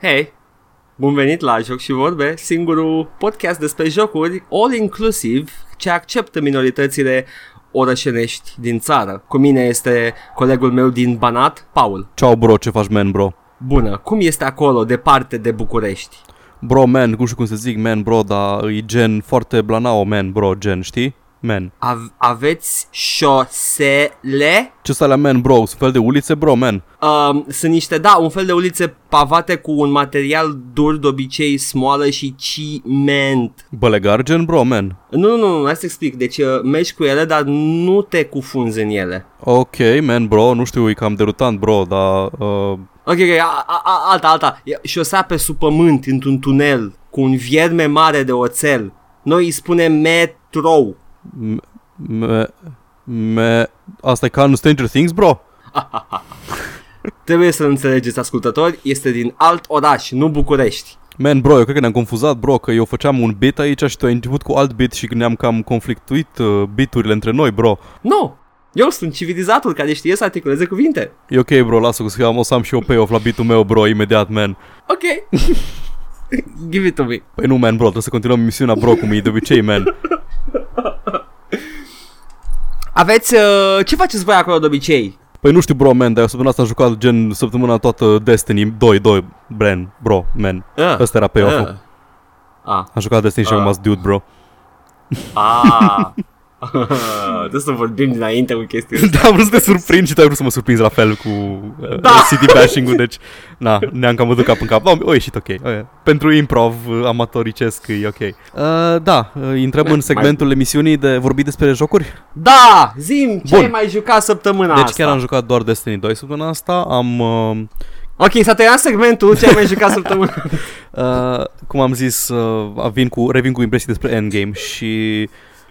Hei, bun venit la Joc și Vorbe, singurul podcast despre jocuri all-inclusiv ce acceptă minoritățile orășenești din țară. Cu mine este colegul meu din Banat, Paul. Ciao bro, ce faci man bro? Bună, cum este acolo, departe de București? Bro man, cum știu cum să zic man bro, dar e gen foarte blanao man bro, gen, știi? Man. Ave- aveți șosele? Ce stai la man bro, sunt fel de ulițe bro man. Um, sunt niște, da, un fel de ulițe pavate cu un material dur, de obicei smoală și ciment. Bălegar gen bro man. Nu, nu, nu, hai să explic. Deci uh, mergi cu ele, dar nu te cufunzi în ele. Ok man bro, nu știu, e cam derutant bro, dar... Uh, Ok, ok, a, a, a, alta, alta. E Șosea pe sub pământ, într-un tunel, cu un vierme mare de oțel. Noi îi spunem metrou. Me, me, asta e ca în Stranger Things bro? Trebuie să înțelegeți, ascultători, este din alt oraș, nu București. Man bro, eu cred că ne-am confuzat bro, că eu făceam un bit aici și tu ai început cu alt bit și ne-am cam conflictuit uh, biturile între noi bro. Nu, eu sunt civilizatul care știe să articuleze cuvinte. E ok bro, lasă că am, o să am și eu payoff la bitul meu bro, imediat man. Ok. Give it to me. Păi nu man bro, trebuie să continuăm misiunea bro cum e de obicei man. Aveți, uh, ce faceți voi acolo de obicei? Păi nu știu bro man, dar eu săptămâna asta am jucat gen săptămâna toată Destiny 2, 2, Bren, bro, man. Uh, Ăsta era payoff-ul. uh. Ah. Am jucat Destiny și Ah. am rămas dude bro. Ah. Trebuie să vorbim dinainte cu chestia asta. da, am vrut să te surprind și tu ai vrut să mă surprinzi la fel cu uh, Da. city bashing-ul, deci na, ne-am cam văzut cap în cap. Oh, o ieșit ok. okay. Pentru improv uh, amatoricesc e ok. Uh, da, uh, intrăm Mai- în segmentul emisiunii de vorbit despre jocuri. Da, zim, ce Bun. ai mai jucat săptămâna Deci asta? chiar am jucat doar Destiny 2 săptămâna asta. Am uh, Ok, s-a terminat segmentul, ce ai mai jucat săptămâna? Uh, cum am zis, uh, vin cu, revin cu impresii despre Endgame și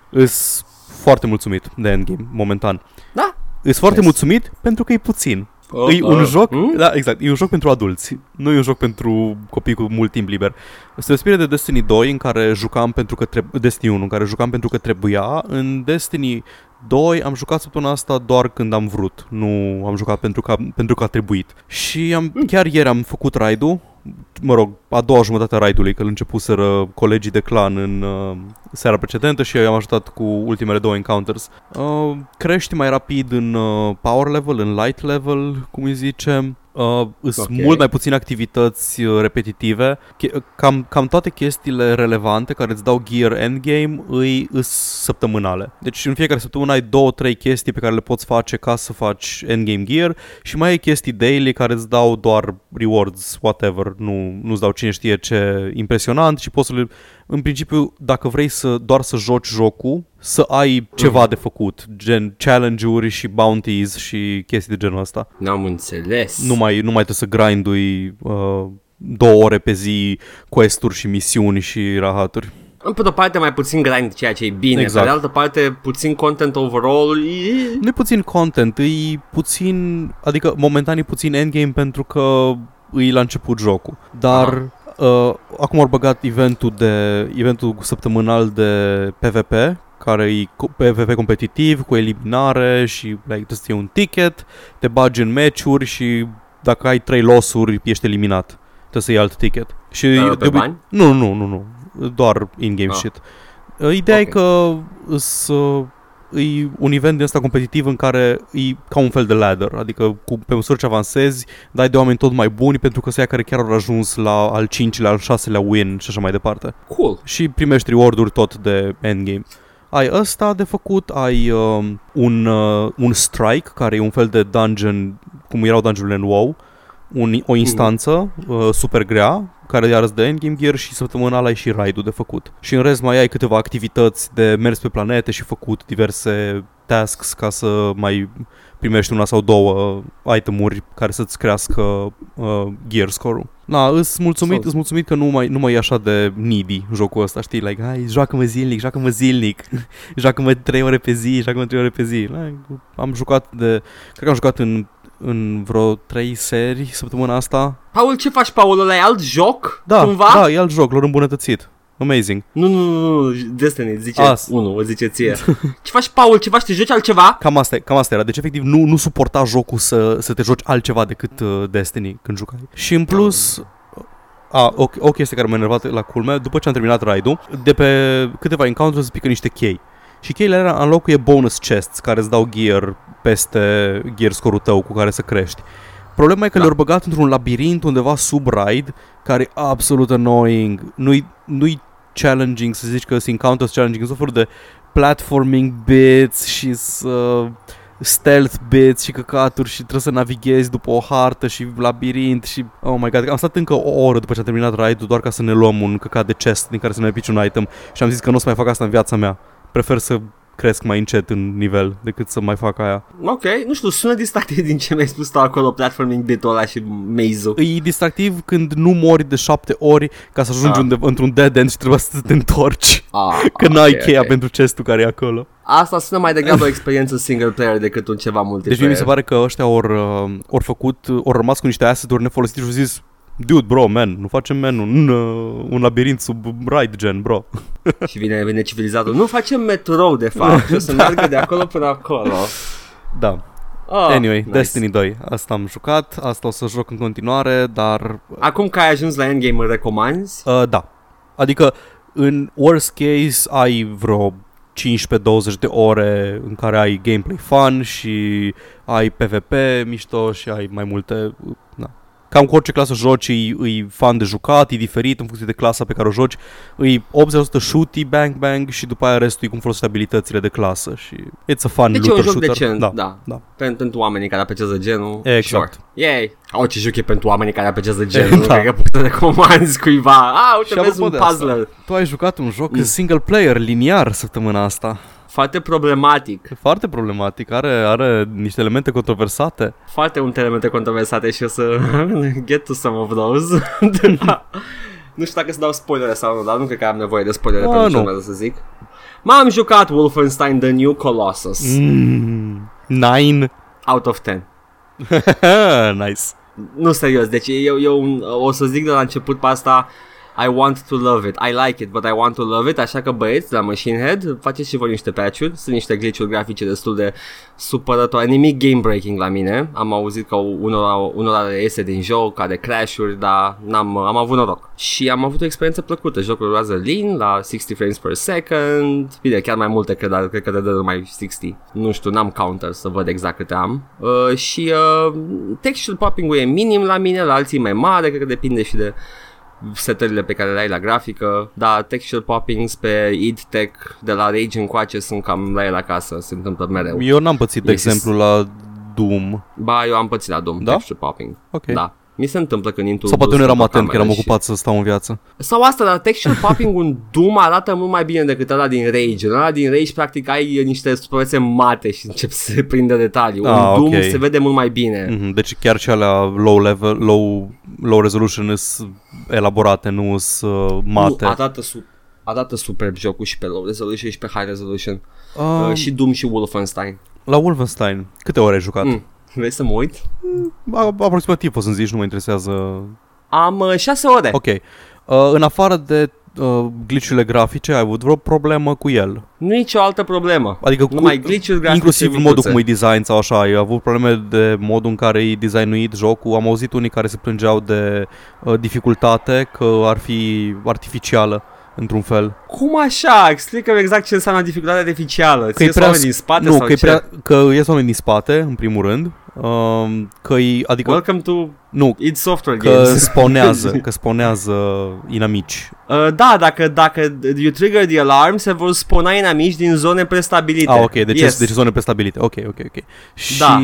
îs foarte mulțumit de Endgame, momentan. Da. Îs foarte Nice. mulțumit pentru că e puțin. e un joc, hmm? da, exact, e un joc pentru adulți, nu e un joc pentru copii cu mult timp liber. Este deosebire de Destiny 2 în care jucam pentru că trebuie, Destiny 1 în care jucam pentru că trebuia, în Destiny 2 am jucat săptămâna asta doar când am vrut, nu am jucat pentru că, pentru că a trebuit. Și am, chiar ieri am făcut raid-ul, mă rog, a doua jumătate a raidului, că îl începuseră colegii de clan în uh, seara precedentă și eu i-am ajutat cu ultimele două encounters. Uh, crești mai rapid în uh, power level, în light level, cum îi zicem. Uh, sunt Ok. mult mai puține activități uh, repetitive. Che- cam, cam toate chestiile relevante care îți dau gear endgame îi îs săptămânale. Deci în fiecare săptămână ai două, trei chestii pe care le poți face ca să faci endgame gear și mai ai chestii daily care îți dau doar rewards, whatever, nu, nu-ți dau cine știe ce impresionant și poți să le... În principiu, dacă vrei să doar să joci jocul, să ai ceva Mhm. de făcut, gen challenge-uri și bounties și chestii de genul ăsta. N-am înțeles. Nu mai, nu mai trebuie să grindui uh, două ore pe zi quest-uri și misiuni și rahaturi. Pe de-o parte mai puțin grind, ceea ce e bine, Exact. pe de altă parte puțin content overall. e- Nu e puțin content, e puțin, adică momentan e puțin endgame pentru că e la început jocul. Dar uh, acum au băgat eventul de eventul săptămânal de PvP care e co- PvP competitiv cu eliminare și like, trebuie să iei un ticket, te bagi în meciuri și dacă ai trei losuri ești eliminat. Trebuie să iei alt ticket. Și Uh, de pe obi- bani? Nu, nu, nu, nu. Doar in-game Ah. shit. Uh, Ideea Ok. e că îs, uh, e un event din ăsta competitiv în care e ca un fel de ladder, adică cu, pe măsură ce avansezi, dai de oameni tot mai buni pentru că să care chiar au ajuns la al cincilea, al șaselea win și așa mai departe. Cool. Și primești reward-uri tot de endgame. Ai ăsta de făcut, ai um, un, uh, un strike, care e un fel de dungeon, cum erau dungeon-urile în WoW, un, o instanță uh, super grea, care iar îți dă endgame gear și săptămânal ai și raid-ul de făcut. Și în rest mai ai câteva activități de mers pe planete și făcut diverse tasks ca să mai primești una sau două itemuri care să-ți crească uh, gear score-ul. Na, îs mulțumit, Solid. îs mulțumit că nu mai, nu mai e așa de needy jocul ăsta, știi? Like, hai, joacă-mă zilnic, joacă-mă zilnic, joacă-mă 3 ore pe zi, joacă-mă 3 ore pe zi. Like, am jucat de, cred că am jucat în, în vreo 3 serii săptămâna asta. Paul, ce faci, Paul? Ăla e alt joc? Da, Cumva? da, e alt joc, l-au îmbunătățit. Amazing. Nu, nu, nu, nu, Destiny, zice As. unul, o zice ție. ce faci, Paul? Ce faci? Te joci altceva? Cam asta, cam asta era. Deci, efectiv, nu, nu suporta jocul să, să te joci altceva decât uh, Destiny când jucai. Și în plus, A, o, o chestie care m-a enervat la culme, după ce am terminat raid-ul, de pe câteva encounters îți pică niște chei. Și cheile alea înlocuie bonus chests care îți dau gear peste gear scorul tău cu care să crești. Problema e că Da. le-au băgat într-un labirint undeva sub raid care e absolut annoying. Nu-i, nu-i challenging să zici că sunt encounters challenging, sunt tot felul de platforming bits și uh, stealth bits și căcaturi și trebuie să navighezi după o hartă și labirint și oh my god, am stat încă o oră după ce am terminat raid-ul doar ca să ne luăm un căcat de chest din care să ne pici un item și am zis că nu o să mai fac asta în viața mea. Prefer să cresc mai încet în nivel decât să mai fac aia. Ok, nu știu, sună distractiv din ce mi-ai spus tu acolo, platforming bit-ul ăla și maze-ul. E distractiv când nu mori de șapte ori ca să ajungi Ah. undeva, într-un dead end și trebuie să te întorci. Ah, Că n-ai ok, cheia ok. pentru chestul care e acolo. Asta sună mai degrabă o experiență single player decât un ceva multiplayer. Deci mie mi se pare că ăștia ori, uh, ori făcut, ori rămas cu niște asset-uri nefolosite și au zis Dude, bro, man, nu facem, man, un, uh, un labirint sub ride gen, bro. Și vine, vine civilizatul. Nu facem metrou, de fapt. Și o să meargă de acolo până acolo. Da. Oh, Anyway, nice. Destiny 2. Asta am jucat, asta o să joc în continuare, dar Acum că ai ajuns la endgame, îl recomanzi? uh, da. Adică în worst case ai vreo 15-20 de ore în care ai gameplay fun și ai PvP mișto și ai mai multe... Na. Cam cu orice clasă joci, e, e fan de jucat, e diferit în funcție de clasa pe care o joci. E 80% shooty, bang bang și după aia restul e cum folosești abilitățile de clasă și it's a fun Deci e un looter joc shooter. decent, da. da. da. Pen- pentru oamenii care apreciază genul. Exact. Sure. Yay! Orice joc e pentru oamenii care apreciază genul. Nu Da. cred că poți să recomanzi cuiva. Ah, uite, Și vezi apropo un de asta, puzzler. Tu ai jucat un joc Mm. single player, liniar, săptămâna asta. Foarte problematic. E foarte problematic, are, are niște elemente controversate. Foarte multe elemente controversate și o să get to some of those. Da. nu știu dacă să dau spoilere sau nu, dar nu cred că am nevoie de spoilere Ah, pentru ce nu. urmează să zic. M-am jucat Wolfenstein The New Colossus Mm. Nine. out of 10. nice. Nu serios, deci eu, eu o să zic de la început pe asta I want to love it, I like it, but I want to love it. Așa că băieți, la Machine Head Faceți și voi niște patch-uri. Sunt niște glitch-uri grafice destul de supărătoare. Nimic game-breaking la mine. Am auzit că unora, unora le iese din joc Care crash-uri, dar n-am, am avut noroc. Și am avut o experiență plăcută. Jocul rulează lean la 60 frames per second. Bine, chiar mai multe cred, dar cred că de dă numai 60 Nu știu, n-am counter să văd exact câte am. Uh, Și uh, texture popping-ul e minim la mine La alții e mai mare, cred că depinde și de setările pe care le ai la grafică, dar texture poppings pe id Tech de la Rage încoace sunt cam la el acasă, se întâmplă mereu. Eu n-am pățit, de Yes. exemplu, la Doom. Ba, eu am pățit la Doom, Da? texture popping. Ok. Da. Mi se întâmplă când intru Sau poate nu eram atent, că eram și... ocupat să stau în viață. Sau asta, dar texture popping un Doom arată mult mai bine decât ăla din Rage. În ăla din Rage, practic, ai niște suprafațe mate și încep să se prindă detalii. Un Ah, Doom ok. se vede mult mai bine. Mhm, Deci chiar și alea low level, low, low resolution sunt elaborate, nu sunt uh, mate. Nu, arată, su- arată superb jocul și pe low resolution și pe high resolution. Um, Uh, și Doom și Wolfenstein. La Wolfenstein, câte ore ai jucat? Mm. Vrei să mă uit? A- Aproximativ poți să-mi zici, nu mă interesează. Am uh, 6 ore. Ok. Uh, în afară de uh, glitch-urile grafice, ai avut vreo problemă cu el? Nu e nicio altă problemă. Adică cu, Numai glitch-uri grafice inclusiv în micuțe. modul cum e design sau așa, ai avut probleme de modul în care e designuit jocul. Am auzit unii care se plângeau de uh, dificultate, că ar fi artificială într-un fel. Cum așa? Explică exact ce înseamnă dificultatea artificială. Ți e ies oameni din spate nu, sau că, e ce? prea, că ies oameni din spate, în primul rând. Um, că e, adică, Welcome to nu, id Software că Games. spawnează, că spawnează inamici. Uh, da, dacă, dacă you trigger the alarm, se vor spawna inamici din zone prestabilite. Ah, ok, deci, yes. deci zone prestabilite. Ok, ok, ok. Și Da.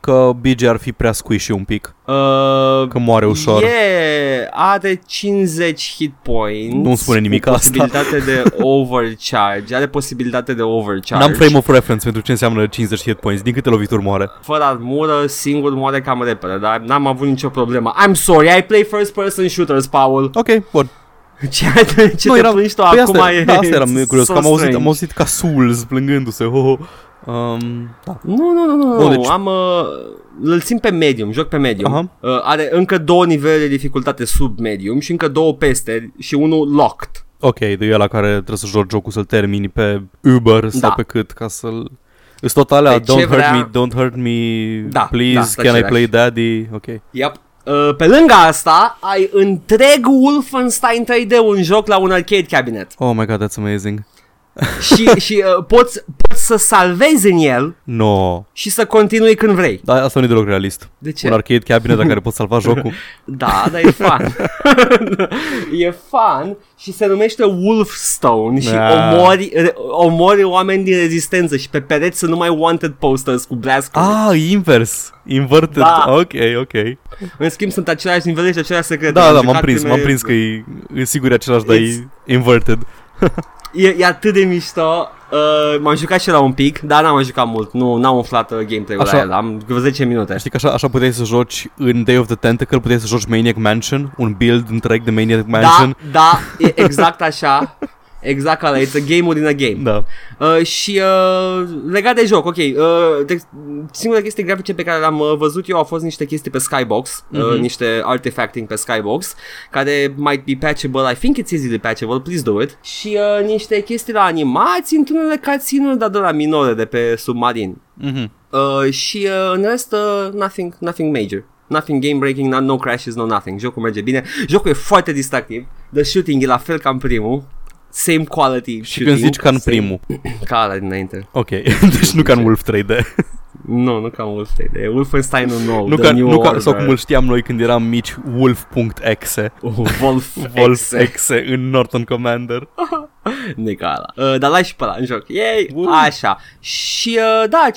că BG ar fi prea squishy un pic, Uh, că moare ușor. E, are 50 hit points. Nu-mi spune nimic cu asta. posibilitate de overcharge. Are posibilitate de overcharge. N-am frame of reference pentru ce înseamnă 50 hit points. Din câte lovituri moare? Fără armură, singur moare cam repede, dar n-am avut nicio problemă. I'm sorry, I play first person shooters, Paul. Ok, bun. Ce, ce te plângi tu păi acum asta, e da, asta eram curios, so că am auzit, strange. am auzit ca Souls plângându-se. Oh, oh. Um, da. Nu, nu, nu, nu, Bun, nu. deci- am, uh, îl țin pe medium, joc pe medium. Aha. Uh, are încă două nivele de dificultate sub medium și încă două peste și unul locked. Ok, de ăla care trebuie să joci jocul să-l termini pe Uber sau Da. pe cât ca să-l... Îs tot alea, Pe ce don't hurt vrea- me, don't hurt me, Da, please, da, can I același. play daddy? Ok. Yep. Uh, pe lângă asta, ai întreg Wolfenstein 3D, un joc la un arcade cabinet. Oh my god, that's amazing. și și uh, poți, poți să salvezi în el No. și să continui când vrei. Da, asta nu e deloc realist. De ce? Un arcade cabinet la care poți salva jocul. Da, dar e fun. e fun și se numește Wolfstone și Ah. omori, omori oameni din rezistență și pe pereți sunt numai wanted posters cu blast ah, invers. Inverted. Da. Ok, ok. În schimb sunt aceleași nivele și aceleași secrete. Da, Am da, m-am jucat prins, primele- m-am prins că e, e sigur e același, dar e It's- inverted. E, e atât de mișto. Uh, m-am jucat și la un pic, dar n-am mai jucat mult. Nu, n-am umflat uh, gameplay-ul Așa. la el. Am vreo 10 minute. Știi că așa, așa puteai să joci în Day of the Tentacle, puteai să joci Maniac Mansion, un build întreg de Maniac Da, Mansion. da, e exact așa. Exact ca la It's a game within a game. Da. Uh, și uh, legat de joc, ok, uh, de, singura chestie grafice pe care le-am uh, văzut eu au fost niște chestii pe Skybox, uh, Mhm. niște artifacting pe Skybox, care might be patchable, I think it's easily patchable, please do it, și uh, niște chestii la animații, într-unele cutscene dar de la minore de pe submarin. Mhm. Uh, și uh, în rest, uh, nothing, nothing major. Nothing game breaking, no, no crashes, no nothing. Jocul merge bine. Jocul e foarte distractiv. The shooting e la fel ca în primul. Same quality Și când zici ca în same- primul. Ca ăla dinainte. Ok, deci nu ca în Wolf 3D. Nu, nu ca Wolfenstein. E Wolfenstein-ul nou. nu The ca, New nu ca, Order. sau cum îl știam noi când eram mici, Wolf.exe. Uh, Wolf, Wolf Exe. Exe în Norton Commander. Nu e ca ăla. Uh, dar l-ai și pe ăla în joc. Yay! Uh. Așa. Și uh, da, 5-6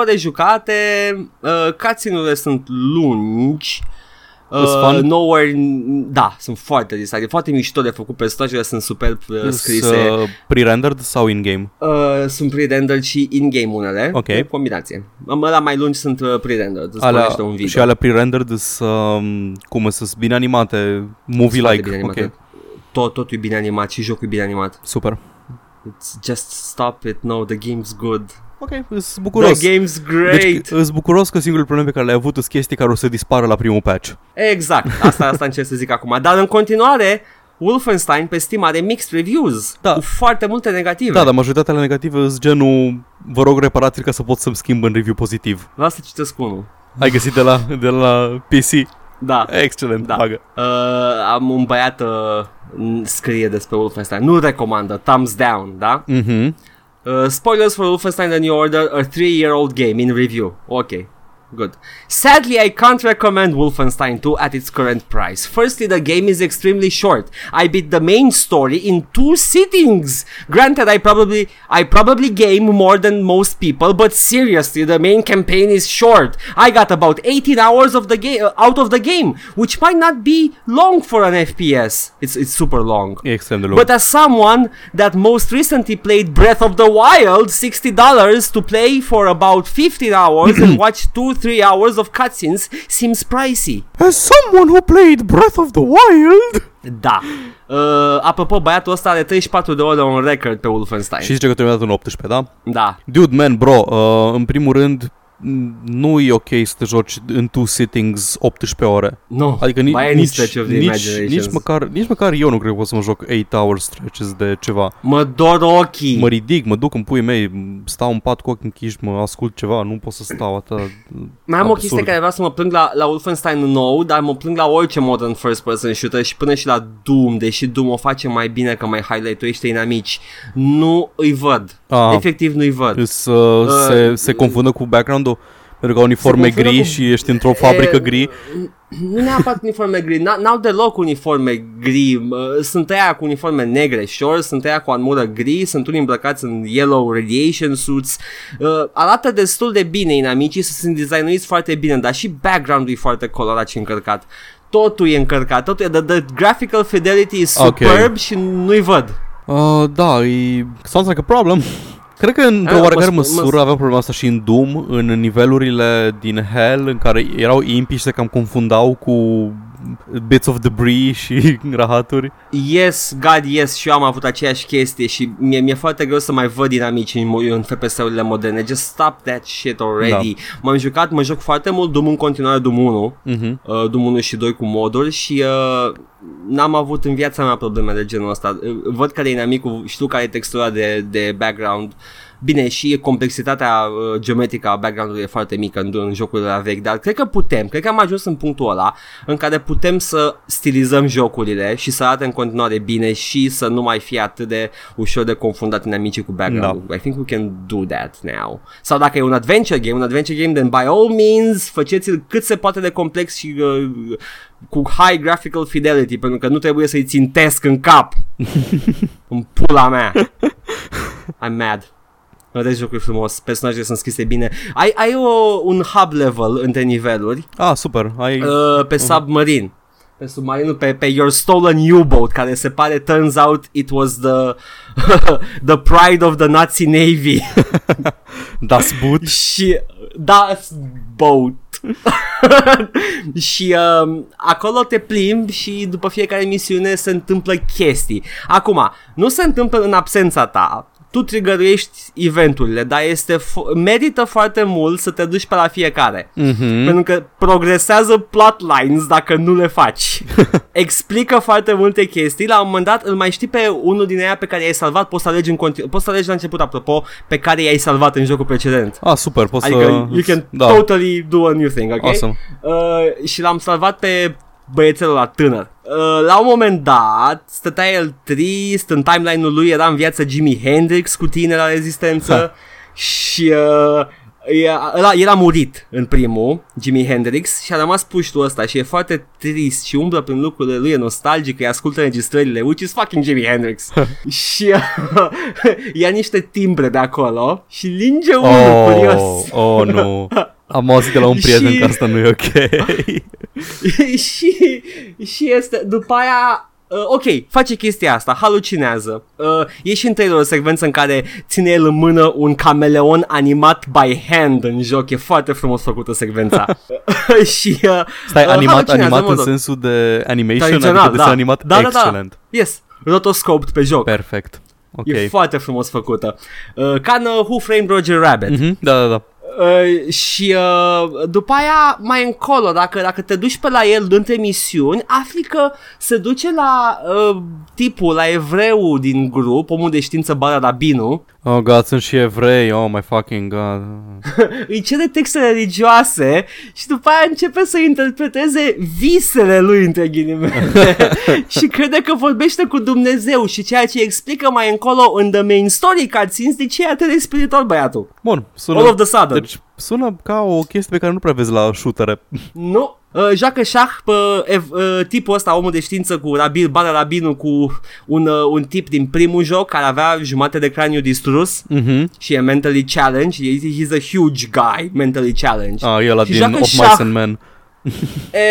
ore jucate. Uh, cutscene-urile sunt lungi. Îs fun? nowhere, da, sunt foarte distractive, foarte mișto de făcut, personajele sunt superb uh, scrise, Uh, pre-rendered sau in-game? uh, sunt pre-rendered și in-game unele, Ok. e combinație. Ăla mai lungi sunt uh, pre-rendered, îți Alea, pornește un video. și alea pre-rendered sunt, um, cum sunt bine animate, Sunt movie-like. foarte bine animate. ok, Tot, totul e bine animat și jocul e bine animat. super. It's just stop it, no, the game's good. Ok, sunt bucuros. The game's great. Deci, sunt bucuros că singurul problem pe care le-ai avut sunt chestii care o să dispară la primul patch. Exact, asta, asta încerc să zic acum. Dar în continuare, Wolfenstein pe Steam are mixed reviews, Da. cu foarte multe negative. Da, dar majoritatea la negative sunt genul vă rog reparați ca să pot să-mi schimb în review pozitiv. Vreau să citesc unul. Ai găsit de la, de la PC? Da. Excelent, Da. bagă. Uh, am un băiat uh, scrie despre Wolfenstein. Nu recomandă, thumbs down, da? Mhm. Uh, spoilers for Wolfenstein The New Order, a three-year-old game in review. Okay. Good. Sadly, I can't recommend Wolfenstein 2 at its current price. Firstly, the game is extremely short. I beat the main story in two sittings. Granted, I probably I probably game more than most people, but seriously, the main campaign is short. I got about 18 hours of the game uh, out of the game, which might not be long for an FPS. It's it's super long. E extrem. But as someone that most recently played Breath of the Wild, $60 to play for about 15 hours and watch 2-3 hours of cutscenes seems pricey. As someone who played Breath of the Wild... Da. Uh, apropo, băiatul ăsta are 34 de ore on record pe Wolfenstein. Și zice că a terminat în 18, da? Da. Dude, man, bro, uh, în primul rând, m, nu e ok să te joci în two sittings 18 ore. Nu. Adică ni- By any nici, stretch of the nici, imagination. nici, măcar, nici măcar eu nu cred că pot să mă joc 8 hours stretches de ceva. Mă dor ochii. Mă ridic, mă duc în puii mei, stau în pat cu ochii închiși, mă ascult ceva, nu pot să stau atât. Mai am o absurd. chestie care vreau să mă plâng la, la Wolfenstein nou, dar mă plâng la orice modern first person shooter și până și la Doom, deși Doom o face mai bine că mai highlight-uiește inamici. Nu îi văd. Ah. Efectiv nu îi văd. Îs, uh, se, se confundă cu background-ul? Pentru că au uniforme confundă gri cu- și ești într-o fabrică E, gri. Nu neapărat uniforme gri, n- n-au deloc uniforme gri, uh, sunt aia cu uniforme negre, sure, sunt aia cu armură gri, sunt unii îmbrăcați în yellow radiation suits, uh, arată destul de bine inamicii, sunt designuiți foarte bine, dar și background-ul e foarte colorat și încărcat. Totul e încărcat, totul e, the, the graphical fidelity is Ok. superb și nu-i văd. Uh, da, e... Sounds like a problem. Cred că într-o Ah, oarecare mă sp- mă măsură avea problema asta și în Doom, în nivelurile din Hell, în care erau impi și se cam confundau cu bits of debris și rahaturi. Yes, God, yes, și eu am avut aceeași chestie și mie, mi-e foarte greu să mai văd dinamici în, mo- în FPS-urile moderne. Just stop that shit already. Da. M-am jucat, mă joc foarte mult Doom în continuare, Doom 1, Mhm. uh, Doom 1 și 2 cu moduri și uh, n-am avut în viața mea probleme de genul ăsta. Uh, văd care e inamicul, știu care e textura de, de background. Bine, și complexitatea uh, geometrică a background-ului e foarte mică în, în jocurile la vechi, dar cred că putem, cred că am ajuns în punctul ăla în care putem să stilizăm jocurile și să arate în continuare bine și să nu mai fie atât de ușor de confundat inamicii cu background-ul. Da. I think we can do that now. Sau dacă e un adventure game, un adventure game, then by all means, faceți-l cât se poate de complex și uh, cu high graphical fidelity, pentru că nu trebuie să-i țintesc în cap. în pula mea. I'm mad. Vedeți jocul frumos, personajele sunt scrise bine. Ai, ai o, un hub level între niveluri. Ah, super. Ai... Uh, pe uh-huh. submarin. Pe submarinul, pe, pe Your Stolen U-Boat, care se pare, turns out, it was the, the pride of the Nazi Navy. das Boot. Și Das Boat. și uh, acolo te plimbi și după fiecare misiune se întâmplă chestii. Acum, nu se întâmplă în absența ta, tu trigăruiești eventurile, dar este f- merită foarte mult să te duci pe la fiecare. Mm-hmm. Pentru că progresează plotlines dacă nu le faci. Explică foarte multe chestii. La un moment dat îl mai știi pe unul din ea pe care i-ai salvat, poți să alegi în continu- poți să alegi la început, apropo, pe care i-ai salvat în jocul precedent. Ah, super, poți adică să... you can da. totally do a new thing, ok? Awesome. Uh, și l-am salvat pe băiețelul la tânăr. Uh, la un moment dat, stătea el trist, în timeline-ul lui era în viață Jimi Hendrix cu tine la rezistență Ha. și uh, era, ăla- el a murit în primul, Jimi Hendrix, și a rămas puștul ăsta și e foarte trist și umblă prin lucrurile lui, e nostalgic, îi ascultă înregistrările, which is fucking Jimi Hendrix. și uh, ia niște timbre de acolo și linge unul Oh, curios. oh, nu. Am auzit de la un prieten Și- că asta nu e ok. și, și este, după aia Uh, ok, face chestia asta, halucinează. Uh, e și în trailer o secvență în care ține el în mână un cameleon animat by hand în joc. E foarte frumos făcută secvența. și uh, Stai, uh, animat, halucinează, animat mă în rog. sensul de animation, Tradițional, adică de da. animat Da, da, da. excelent. Yes, rotoscoped pe joc. Perfect. Ok. E foarte frumos făcută. Uh, ca în uh, Who Framed Roger Rabbit. Mhm, Da, da, da. Uh, și uh, după aia mai încolo, dacă, dacă te duci pe la el între misiuni, afli că se duce la uh, tipul, la evreu din grup, omul de știință Baradabinu, Oh, God, sunt și evrei. Oh, my fucking God. îi cere texte religioase și după aia începe să interpreteze visele lui între ghilimele și crede că vorbește cu Dumnezeu și ceea ce explică mai încolo în the main story cutscenes de ce e atât de spiritual băiatul. Bun, sună... All of the sudden. Deci sună ca o chestie pe care nu prea vezi la shootere. Nu. Uh, joacă șah pe ev, uh, tipul ăsta, omul de știință cu Rabil, Bana Rabinu cu un, uh, un tip din primul joc care avea jumate de craniu distrus Mhm. și e mentally challenged. He- He's a huge guy, mentally challenged. Ah, e ăla Și din joacă Of șah. Mice and Men.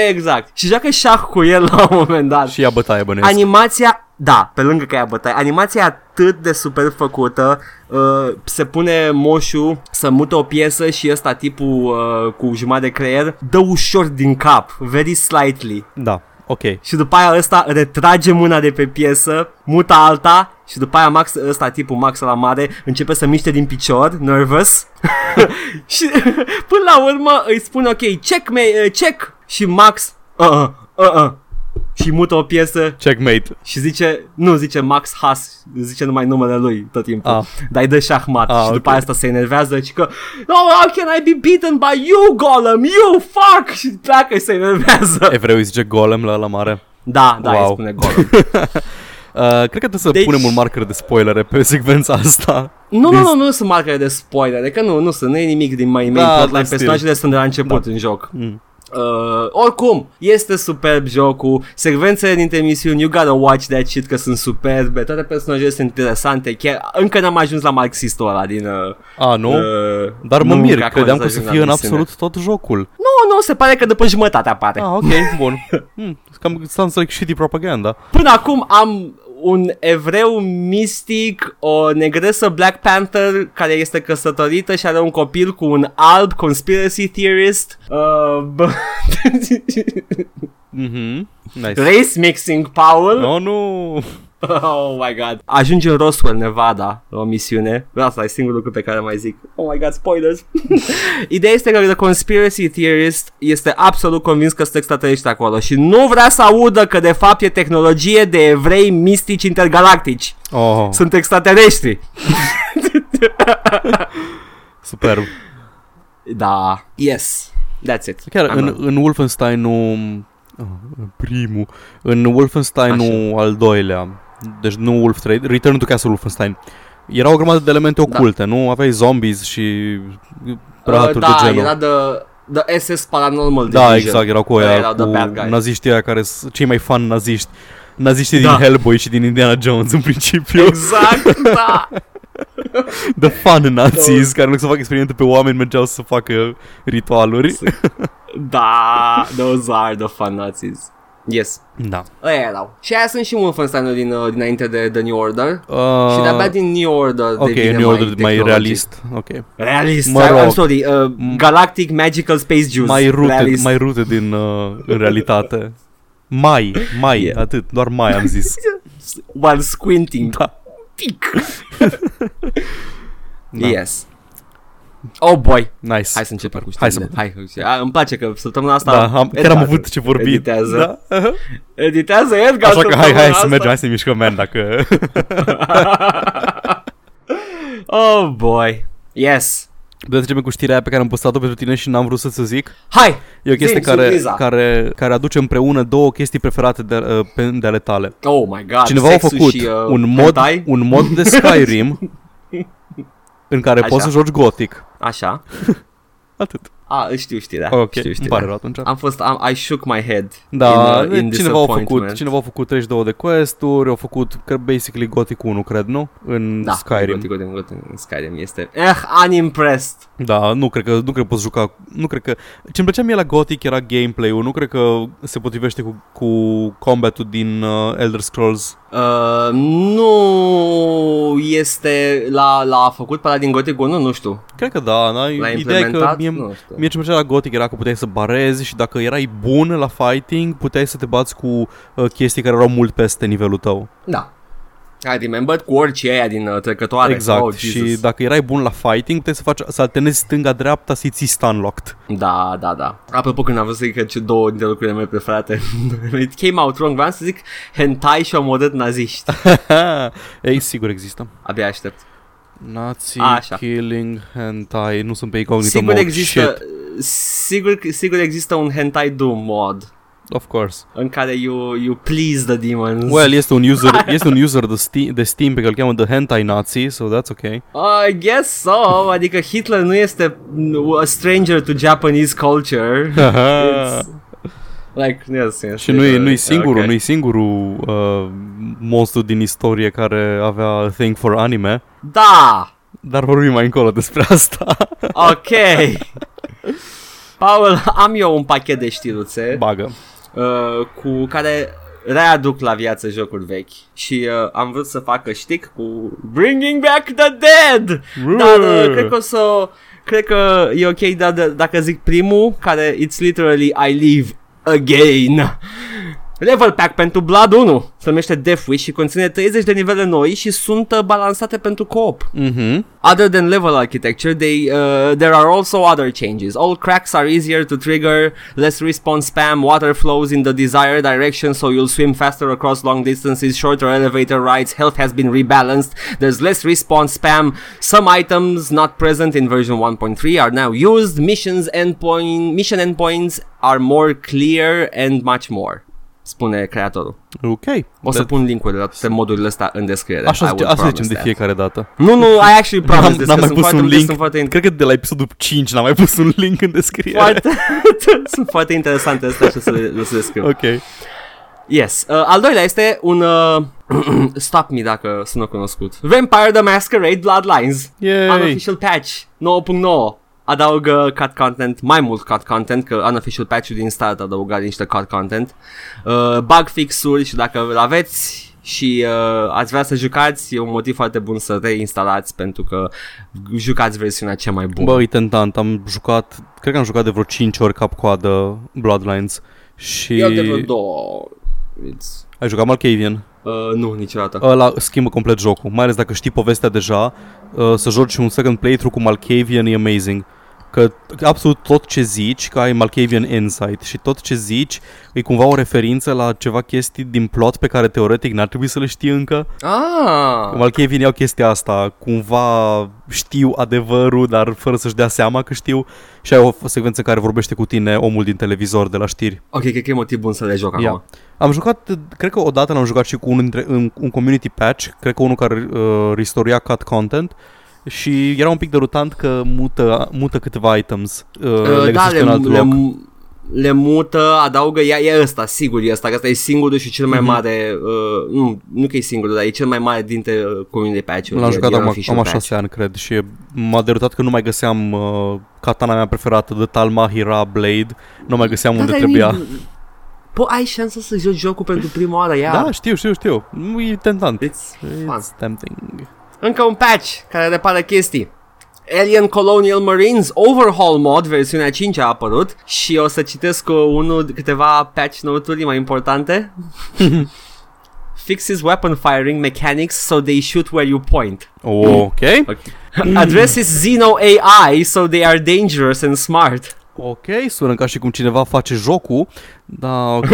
Exact. Și joacă șah cu el la un moment dat. Și ia bătaie bănesc. Animația, da, pe lângă că ea bătaie, animația e atât de super făcută, uh, se pune moșul să mută o piesă și ăsta tipul uh, cu jumătate de creier dă ușor din cap, very slightly. Da, ok. Și după aia ăsta retrage mâna de pe piesă, mută alta și după aia Max, ăsta tipul Max la mare începe să miște din picior, nervous. și până la urmă îi spune ok, check, me, uh, check. Și Max, uh-uh, uh-uh. Și mută o piesă Checkmate. și zice, nu, zice Max Haas, zice numai numele lui tot timpul. Ah. Dar îi dă șahmat Ah, și după ok. aia asta se enervează și că No, how can I be beaten by you, Golem? You fuck! Și pleacă și se enervează. Evreu îi zice golem la la mare. Da, da, Wow. îi spune Golem. Uh, cred că trebuie să Deci- punem un marker de spoilere pe secvența asta. Nu, Din- nu, nu, nu sunt marcare de spoiler, că nu, nu sunt, nu e nimic din mai main Da, da, dar plotline, stil. personajele sunt de la început da. în joc. Mm. Uh, oricum, este superb jocul, secvențele dintre misiuni, you gotta watch that shit că sunt superbe, toate personajele sunt interesante, chiar încă n-am ajuns la marxistul ăla din... Uh, A, nu? uh, Dar mă nu, mir, că acum credeam că o ajung să la fie în misiune. absolut tot jocul. Nu, nu, se pare că după jumătate apare. Ah, ok, bun. Hmm, cam sounds like shitty propaganda. Până acum am un evreu mistic, o negresă Black Panther care este căsătorită și are un copil cu un alb conspiracy theorist. Uh, b- Mhm. Nice. race mixing, Paul. Oh, nu. Oh my god. Ajungi în Roswell, Nevada, la o misiune. Asta e singurul lucru pe care mai zic. Oh my god, spoilers. Ideea este că The Conspiracy Theorist este absolut convins că sunt extraterestri acolo și nu vrea să audă că de fapt e tehnologie de evrei mistici intergalactici. Oh, Sunt extraterestri. superb. Da. Yes. That's it. Chiar I'm în, a- în Wolfenstein nu... Oh, primul. În Wolfenstein nu al doilea. Deci nu Wolf 3, Return to Castle Wolfenstein. Era o grămadă de elemente oculte, nu? Aveai zombies și rahaturi Uh, da, de genul. era the, the SS Paranormal Da, Division. exact, erau cu Ăia aia, erau the cu bad guys. naziștii aia care sunt cei mai fan naziști. Naziștii Da. din Hellboy și din Indiana Jones în principiu. Exact, da. The fun nazis, care în loc să facă experimente pe oameni mergeau să facă ritualuri. Da, those are the fun Nazis. Yes. Da. Ăia erau. Și aia sunt și Wolfenstein din, uh, dinainte de The New Order. Uh, și de-abia din New Order Ok, devine New Order mai, mai tehnologic. realist. Ok. Realist. Mă rog. I'm sorry. Uh, Galactic Magical Space Juice. Mai rooted, realist. mai rooted din, uh, în realitate. Mai, mai, Yeah. atât, doar mai am zis. While squinting. Da. Pic. Da. Yes. Oh boy. Nice. Hai să începem cu Hai știrile. să- Hai, hai, hai. Îmi place că săptămâna asta Da, am, chiar am Edgar avut ce vorbi. Editează. Da. Editează Edgar Așa că hai, săptămâna hai să asta. mergem, hai să ne mișcăm, man, dacă... Oh boy. Yes. De începem cu știrea aia pe care am postat-o pentru tine și n-am vrut să ți zic. Hai. E o chestie Zi-mi care, surpriza. care, care aduce împreună două chestii preferate de, uh, pe- de ale tale. Oh my god. Cineva a sexul făcut și, uh, un, mod, hentai? un mod de Skyrim în care Așa. poți să joci Gothic. Așa. Atât. A, îl știu știrea. Ok, știu îmi știrea. pare rău atunci. Am fost, am, I shook my head. Da, in, uh, in cineva, a făcut, disappointment. cineva a făcut 32 de quest-uri, au făcut, cred, basically Gothic 1, cred, nu? În Da, Skyrim. Gothic, Gothic, Gothic, în Skyrim este... Eh, unimpressed. Da, nu cred că, nu cred că poți juca, nu cred că, ce-mi plăcea mie la Gothic era gameplay-ul, nu cred că se potrivește cu, cu combat-ul din uh, Elder Scrolls. Uh, nu este la, la făcut pe ăla din Gothic 1, nu știu. Cred că da, da? L-a ideea e că implementat? mie, nu știu. mie ce-mi plăcea la Gothic era că puteai să barezi și dacă erai bun la fighting, puteai să te bați cu uh, chestii care erau mult peste nivelul tău. Da. I remember cu orice aia din uh, trecătoare. exact. Oh, și Jesus. dacă erai bun la fighting, puteai să faci să alternezi stânga-dreapta să-i ții stun locked. Da, da, da. Apropo, când am văzut să zic că ce două dintre lucrurile mele preferate, it came out wrong, vreau să zic hentai și omorât naziști. Ei, sigur există. Abia aștept. Nazi Așa. killing hentai, nu sunt pe incognito Sigur mode. există, Shit. sigur, sigur există un hentai doom mod Of course. în care you, you please the demons. Well, este un user, este un user de Steam, de Steam pe care îl cheamă The Hentai Nazi, so that's okay. I guess so, adică Hitler nu este a stranger to Japanese culture. It's like, yes, yes. Și nu e, nu e singurul, okay. nu e singurul uh, monstru din istorie care avea a thing for anime, Da! dar vorbim mai încolo despre asta. Ok. Paul, am eu un pachet de știruțe Bagă. Uh, cu care readuc la viață jocuri vechi și uh, am vrut să fac știc cu Bringing Back the Dead! Dar uh, cred că o să... Cred că e ok da, da, dacă zic primul, care it's literally I live again. Level pack pentru Blood 1 se numește Death Wish și conține 30 de nivele noi și sunt uh, balansate pentru co-op. Mhm. Other than level architecture, they uh, there are also other changes. All cracks are easier to trigger, less respawn spam, water flows in the desired direction so you'll swim faster across long distances, shorter elevator rides, health has been rebalanced, there's less respawn spam, some items not present in version 1.3 are now used, missions endpoint mission endpoints are more clear and much more. Spune creatorul. Ok. O să pun linkurile la toate modurile astea în descriere. Așa, I zice, will asta zicem promise de that. fiecare dată. Nu, nu, I actually promise N-am, this, n-am că mai sunt pus foarte un multe, link. Sunt foarte, Cred că de la episodul 5 n-am mai pus un link în descriere. foarte, sunt foarte interesante astea și o să le, o să le scriu. Ok. Yes. Uh, al doilea este un... Uh, stop me dacă sună cunoscut. Vampire the Masquerade Bloodlines. Yay. Unofficial patch 9.9. Adaugă cut content, mai mult cut content, că unofficial patch-ul din start adăuga niște cut content. Uh, bug fix-uri și dacă îl aveți și uh, ați vrea să jucați, e un motiv foarte bun să reinstalați pentru că jucați versiunea cea mai bună. Bă, e tentant. Am jucat, cred că am jucat de vreo 5 ori cap-coadă Bloodlines. Și... Eu de vreo două. It's... Ai jucat Malkavian? Uh, nu, niciodată. Ăla schimbă complet jocul, mai ales dacă știi povestea deja, uh, să joci un second playthrough cu Malkavian e amazing. Că absolut tot ce zici, că ai Malkavian Insight și tot ce zici e cumva o referință la ceva chestii din plot pe care teoretic n-ar trebui să le știi încă. Ah! Malkavian iau chestia asta, cumva știu adevărul, dar fără să-și dea seama că știu și ai o secvență în care vorbește cu tine omul din televizor de la știri. Ok, cred că e motiv bun să le joc Ia. acum. Am jucat, cred că odată l-am jucat și cu unul dintre, un, un community patch, cred că unul care uh, restoria cut content și era un pic derutant că mută, mută câteva items. Uh, Uh, le da, găsești le, în alt le, loc. le mută, adaugă, e, e ăsta, sigur e ăsta, că ăsta e singurul și cel mai Mhm. mare, uh, nu, nu că e singurul, dar e cel mai mare dintre uh, community patch-uri. L-am e- jucat e un acum, official acum patch. șase ani, cred, și e- m-a derutat că nu mai găseam uh, katana mea preferată de Talmahira Blade, nu mai găseam Da, unde dar trebuia. e- Po, ai șansa să joci jocul pentru prima oară, ia. Da, știu, știu, știu. Nu e tentant. It's fun. It's tempting. Încă un patch care repară chestii. Alien Colonial Marines Overhaul Mod, versiunea 5 a apărut și o să citesc uh, unul, câteva patch note-uri mai importante. Fixes weapon firing mechanics so they shoot where you point. Ok. Addresses Xeno AI so they are dangerous and smart. Ok, sună ca și cum cineva face jocul. Da, ok.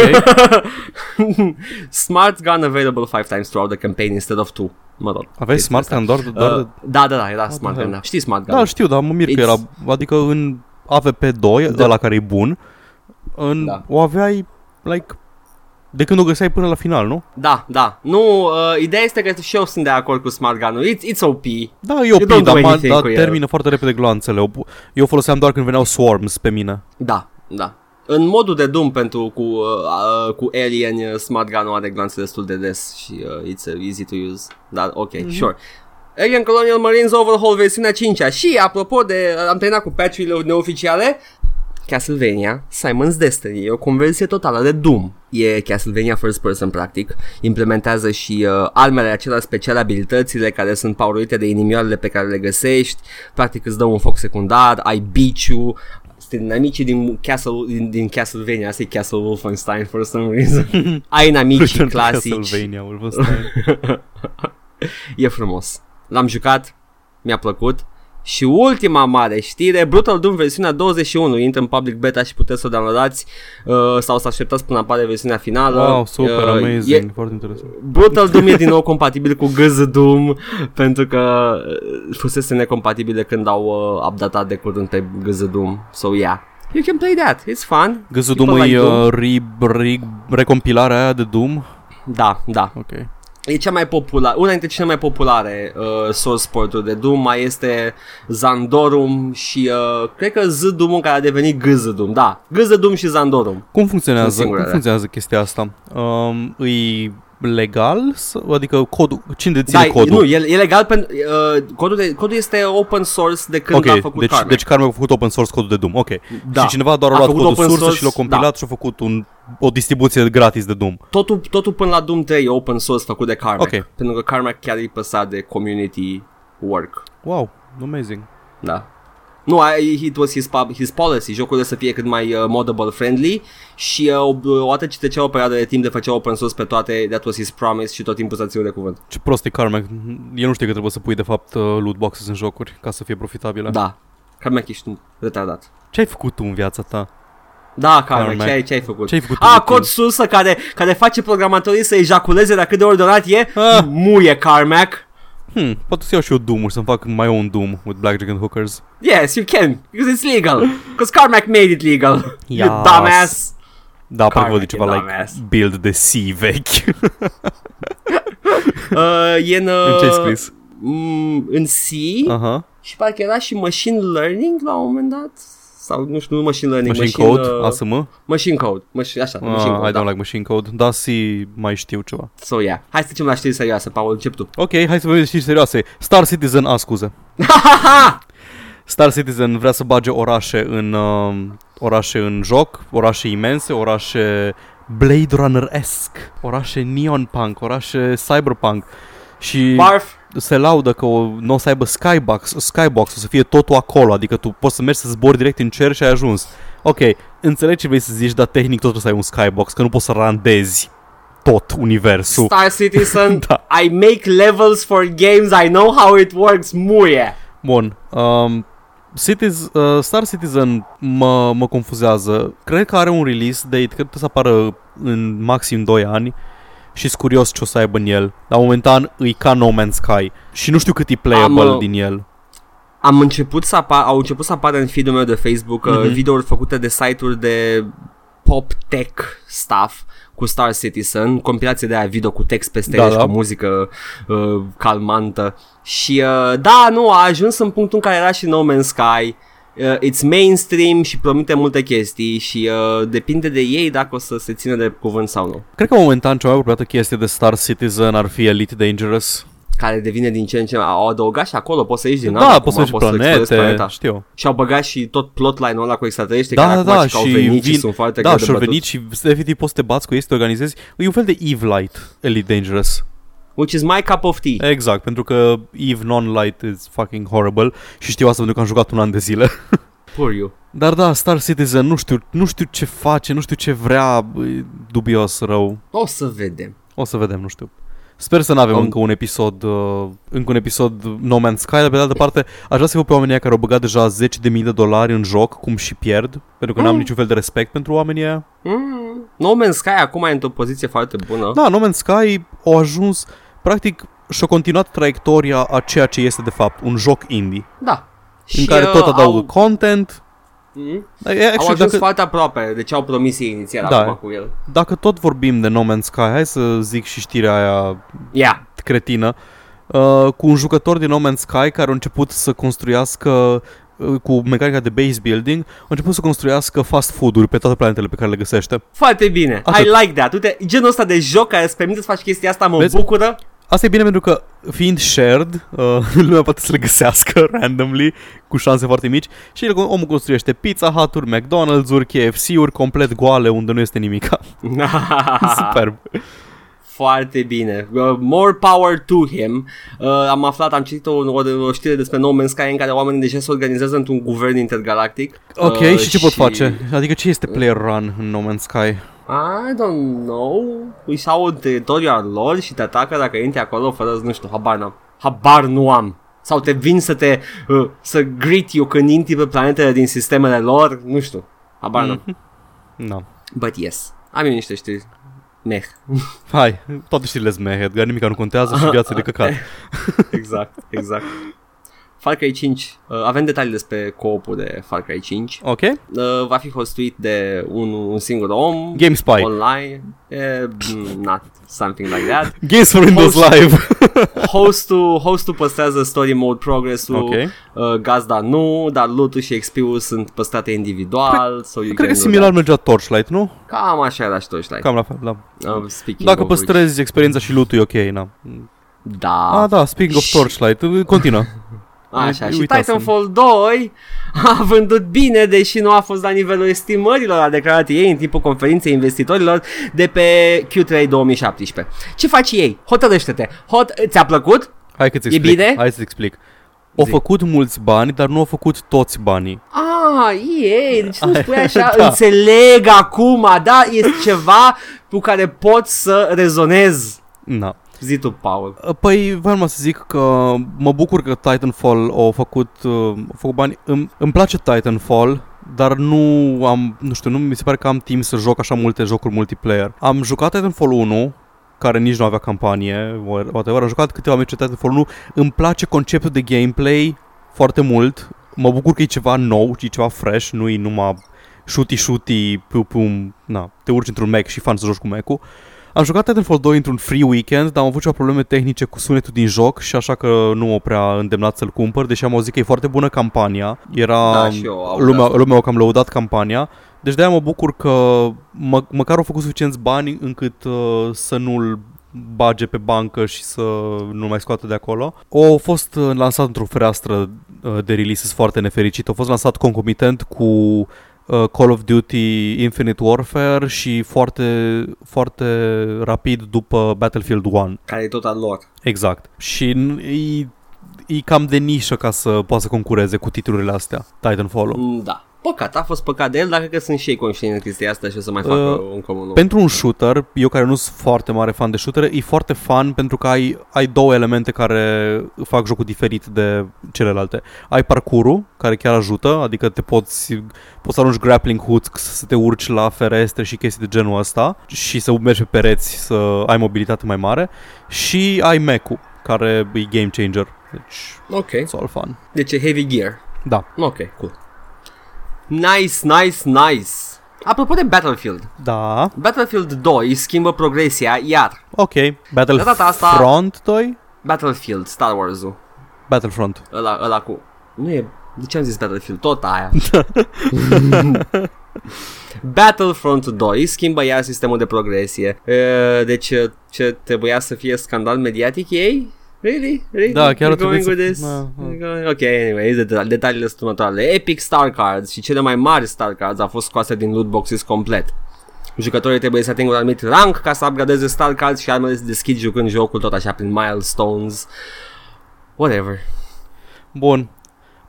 smart gun available 5 times throughout the campaign instead of 2. Mă rog. Aveai chestia smart gun doar, doar Uh, de... da, da, da, era smart the gun, hell? da. Știi smart gun? Da, știu, dar mă mir că It's- era, adică în AVP2, Da. de la care e bun, în, Da. o aveai, like, de când o găseai până la final, nu? Da, da. Nu, uh, ideea este că și eu sunt de acord cu smart gun-ul. It's, it's OP. Da, e ok, don't do dar, ma, anything dar cu el. termină foarte repede gloanțele. O- Eu foloseam doar când veneau swarms pe mine. Da, da. În modul de Doom pentru cu, uh, uh, cu Alien, uh, Smart Gun are glanțe destul de des și uh, it's uh, easy to use. Da, ok, mm-hmm. sure. Alien Colonial Marines Overhaul versiunea 5 -a. Și apropo de, uh, am terminat cu patch-urile neoficiale, Castlevania Simon's Destiny e o conversie totală de Doom. E Castlevania First Person practic, implementează și uh, armele acelea speciale, abilitățile care sunt power de inimioarele pe care le găsești, practic îți dă un foc secundar, ai beach sunt inamicii din, Castle, din, din Castlevania, asta e Castle Wolfenstein for some reason. ai inamicii Return to clasici, Castlevania, Wolfenstein. e frumos. L-am jucat, mi-a plăcut. Și ultima mare știre, Brutal Doom versiunea 21 intră în public beta și puteți să o downloadați uh, sau să așteptați până apare versiunea finală. wow, super, Uh, amazing, E, foarte interesant. Brutal Doom e din nou compatibil cu GZ Doom pentru că uh, fusese necompatibil de când au uh, updatat de curând pe GZ Doom. So yeah, you can play that, it's fun. Găzul People Doom e like Doom. uh, re, re, recompilarea aia de Doom? Da, da. Ok. E cea mai populară, una dintre cele mai populare uh, source port de Doom mai este Zandorum și uh, cred că Z Doom care a devenit GZ Doom. Da, GZ Doom și Zandorum. Cum funcționează, Sunt singurele. cum funcționează chestia asta? Um, îi legal? Sau- Adică codul, cine deține Da, codul? nu, e, e legal pentru uh, codul, de, codul este open source de când ok, a făcut deci, Carmack. deci Carmack a făcut open source codul de Doom, ok. Da. Și cineva doar a, A luat făcut codul open sursă source, și l-a compilat da. și a făcut un, o distribuție gratis de Doom. Totul, totul până la Doom 3 e open source făcut de Carmack. Ok. Pentru că Carmack chiar îi păsa de community work. Wow, amazing. Da. Nu, I- it was his, pub, his policy, jocul să fie cât mai uh, modable friendly și uh, o- o dată ce trecea o perioadă de timp de făcea open source pe toate, that was his promise și tot timpul să ținut de cuvânt. Ce prost e Carmack. El nu știe că trebuie să pui de fapt uh, loot boxes în jocuri ca să fie profitabilă. Da. Carmack ești un retardat. Ce ai făcut tu în viața ta? Da, Carmack, Carmack. ce ai, ce ai făcut? Ce ai făcut tu A, de cod timp? sursă care, care face programatorii să ejaculeze la cât de ordonat e? Ah. Muie, Carmack. Hmm, poate să iau și eu Doom și să-mi fac mai own Doom with Blackjack and Hookers. Yes, you can, because it's legal. Because Carmack made it legal. You Yes. dumbass. Da, parcă văd Carmack ceva e like dumbass. build de C vechi. Uh, e în... Uh, în ce ai scris? Mm, în C Aha. și parcă era și machine learning la un moment dat. Sau nu știu, nu machine learning, Machine machine, code, uh, ASM? machine code. Mach- așa, Ah, machine I code, don't da. like machine code. Da, C mai știu ceva. So, yeah. Hai să trecem la știri serioase, Paul, încep tu. Ok, hai să vedem știri serioase. Star Citizen, a, scuze. Star Citizen vrea să bage orașe în uh, orașe în joc, orașe imense, orașe Blade Runner-esque, orașe neon punk, orașe cyberpunk și Barf. Se laudă că o, nu o să aibă skybox, skybox, o să fie totul acolo, adică tu poți să mergi să zbori direct în cer și ai ajuns. Ok, înțeleg ce vrei să zici, dar tehnic tot trebuie să ai un skybox, că nu poți să randezi. tot universul. Star Citizen, Da. I make levels for games, I know how it works, muie. Bun. Um, Cities, uh, Star Citizen mă, mă confuzează. Cred că are un release date, cred că să apară în maxim 2 ani și sunt curios ce o să aibă în el. Dar momentan îi ca No Man's Sky și nu știu cât e playable Am, uh, din el. Am început să apar, au început să apară în feed-ul meu de Facebook Mhm. uh, videouri făcute de site-uri de pop tech stuff cu Star Citizen, compilație de aia video cu text peste Da, ele și da. cu muzică uh, calmantă. Și uh, da, nu, a ajuns în punctul în care era și No Man's Sky. Uh, it's mainstream și promite multe chestii și uh, depinde de ei dacă o să se țină de cuvânt sau nu. Cred că momentan cea mai apropiată chestie de Star Citizen ar fi Elite Dangerous. Care devine din ce în ce mai... Au adăugat și acolo, poți să ieși din Da, navă poți să acum, mergi pe explorezi planete, planeta. știu. Și au băgat și tot plotline-ul ăla cu extraterestri Da, care da, acum da, și, că au și venit și vin- sunt foarte Da, greu de și-au bătut. venit și efectiv poți să te bați cu ei, să te organizezi. E un fel de Eve Light, Elite Dangerous. Which is my cup of tea. Exact, pentru că Eve Non-Light is fucking horrible și știu asta pentru că am jucat un an de zile. Poor you. Dar da, Star Citizen, nu știu, nu știu ce face, nu știu ce vrea, e dubios rău. O să vedem. O să vedem, nu știu. Sper să nu avem Am- încă un episod uh, încă un episod No Man's Sky, dar pe de altă parte aș vrea să văd pe oamenii ăia care au băgat deja 10.000 de dolari în joc, cum și pierd, pentru că n-am Mm. niciun fel de respect pentru oamenii ăia. Mm. No Man's Sky acum e într-o poziție foarte bună. Da, No Man's Sky au ajuns, practic, și-a continuat traiectoria a ceea ce este de fapt un joc indie, Da. în Și, care uh, tot adaugă au, content. mm, E, au Actually, ajuns dacă, foarte aproape de ce au promis ei inițial Da. acum cu el. dacă tot vorbim de No Man's Sky, hai să zic și știrea aia Yeah. cretină, uh, cu un jucător din No Man's Sky care a început să construiască uh, cu mecanica de base building, a început să construiască fast food-uri pe toate planetele pe care le găsește. Foarte bine. Atât. I like that. Uite, genul ăsta de joc care îți permite să faci chestia asta mă Vezi? bucură. Asta e bine pentru că, fiind shared, uh, lumea poate să le găsească randomly, cu șanse foarte mici, și el, omul construiește Pizza Hut-uri, McDonald's-uri, KFC-uri complet goale, unde nu este nimica. Superb. Foarte bine. Uh, more power to him. Uh, am aflat, am citit o, o, o știre despre No Man's Sky în care oamenii deja se organizează într-un guvern intergalactic. Ok, Uh, și ce pot face? Adică ce este player run în No Man's Sky? I don't know. Își au teritoriul al lor și te atacă dacă intri acolo fără, nu știu, habar n-am. Habar nu am. Sau te vin să te, uh, să greet you când intri pe planetele din sistemele lor, nu știu. Habar n-am. No. But yes. Am eu niște știri. Meh. Hai, toate știrile sunt meh, Edgar, nimic nu contează și viața de căcat. exact, exact. Far Cry 5. Uh, avem detalii despre co-op de Far Cry 5. Ok? Uh, va fi hostuit de un, un singur om. Game Spy. Online. Uh, not something like that. Games for Windows Host- Live. Hostul, hostul păstrează story mode progress-ul, Ok. uh, gazda nu, dar loot-ul și XP-ul sunt păstrate individual. so you Cred că can do similar mergea Torchlight, nu? that. Cam așa era și Torchlight. Cam la fel, da. Uh, speaking Dacă of which. păstrezi experiența și loot e ok, na. Da. Ah, da, speaking of Și- Torchlight, continuă. Așa, și Uitasem. Titanfall 2 a vândut bine, deși nu a fost la nivelul estimărilor, a declarat ei în timpul conferinței investitorilor de pe Q3 2017. Ce faci ei? Hotărăște-te. Hot... Ți-a plăcut? Hai că-ți E explic. bine? Hai să-ți explic. Au Zi. făcut mulți bani, dar nu au făcut toți banii. Ah, ei, deci nu spui așa, Da. înțeleg acum, da, este ceva cu care pot să rezonez. Na. Zi tu, Paul. Păi, vreau să zic că mă bucur că Titanfall au făcut, uh, au făcut bani. Îmi, îmi place Titanfall, dar nu am, nu știu, nu mi se pare că am timp să joc așa multe jocuri multiplayer. Am jucat Titanfall 1, care nici nu avea campanie, whatever, am jucat câteva meciuri Titanfall 1, îmi place conceptul de gameplay foarte mult, mă bucur că e ceva nou, e ceva fresh, nu e numai shooty-shooty, pum, pum, na, te urci într-un Mac și fan să joci cu Mac-ul. Am jucat Titanfall 2 într-un free weekend, dar am avut ceva probleme tehnice cu sunetul din joc și așa că nu m-a prea îndemnat să-l cumpăr, deși am auzit că e foarte bună campania. Era Da, și eu aud lumea, asta. lumea a cam lăudat campania. Deci de-aia mă bucur că mă, măcar au făcut suficienți bani încât uh, să nu-l bage pe bancă și să nu mai scoată de acolo. O fost uh, lansat într-o fereastră uh, de releases foarte nefericită. A fost lansat concomitent cu uh, Call of Duty Infinite Warfare și foarte, foarte rapid după Battlefield 1. Care e tot al lor. Exact. Și n- e, e cam de nișă ca să poată să concureze cu titlurile astea, Titanfall-ul. Mm, Da. Păcat, a fost păcat de el, dar cred că sunt și ei conștienți de chestia asta și o să mai facă Uh, un comun. Pentru un shooter, eu care nu sunt foarte mare fan de shooter, e foarte fun pentru că ai, ai două elemente care fac jocul diferit de celelalte. Ai parcurul, care chiar ajută, adică te poți, poți să arunci grappling hooks, să te urci la ferestre și chestii de genul ăsta și să mergi pe pereți, să ai mobilitate mai mare. Și ai mech care e game changer. Deci, Ok. it's all fun. Deci e heavy gear. Da. Ok, cool. Nice, nice, nice. Apropo de Battlefield. Da. Battlefield 2 schimbă progresia iar. Ok. De Battlefront data asta- 2? Battlefield, Star Wars-ul. Battlefront. Ăla, ăla cu... Nu e... De ce am zis Battlefield? Tot aia. Battlefront 2 schimbă iar sistemul de progresie. E, Deci ce trebuia să fie scandal mediatic ei? Really? really? Da, chiar We're a trebuit going să- with this? Da, da. We're going- Ok, anyway, det- detaliile sunt următoarele. Epic Star Cards și cele mai mari Star Cards au fost scoase din loot boxes complet. Jucătorii trebuie să atingă un anumit rank ca să upgradeze Star Cards și armele se deschid jucând jocul tot așa prin milestones. Whatever. Bun.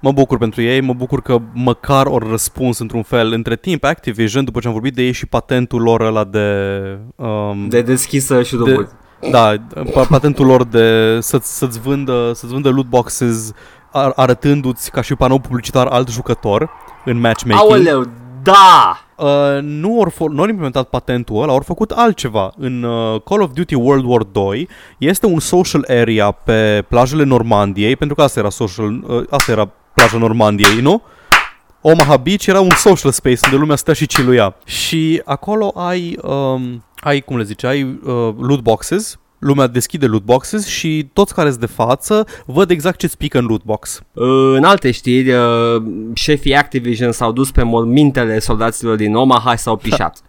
Mă bucur pentru ei, mă bucur că măcar au răspuns într-un fel. Între timp, Activision, după ce am vorbit de ei și patentul lor ăla de... Um, De deschisă și de... Da, pa- patentul lor de să-ți, să-ți, vândă, să-ți vândă loot boxes ar, arătându-ți ca și panou publicitar alt jucător în matchmaking. Aoleu, da! Uh, nu au fol- nu au implementat patentul ăla, au făcut altceva. În uh, Call of Duty World War 2 este un social area pe plajele Normandiei, pentru că asta era social, uh, asta era plaja Normandiei, nu? Omaha Beach era un social space unde lumea stă și ciluia. Și acolo ai, um, ai cum le zice, ai uh, loot boxes, lumea deschide loot boxes și toți care sunt de față văd exact ce-ți pică în loot box. Uh, În alte știri, uh, șefii Activision s-au dus pe mormintele soldaților din Omaha și s-au pișat.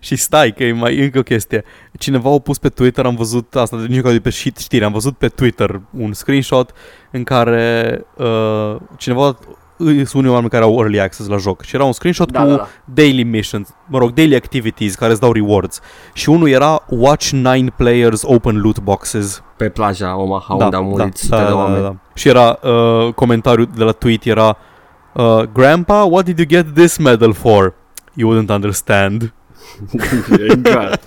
Și stai că e mai încă o chestie. Cineva a pus pe Twitter, am văzut asta, nici că de pe shit știri, am văzut pe Twitter un screenshot în care uh, cineva sunt unii oameni care au early access la joc și era un screenshot Da, cu da, da. daily missions, mă rog, daily activities care îți dau rewards și unul era watch 9 players open loot boxes. Pe plaja Omaha, unde au murit sute da, de da, oameni. da, da. Și era uh, comentariul de la tweet era uh, Grandpa, what did you get this medal for? You wouldn't understand. God.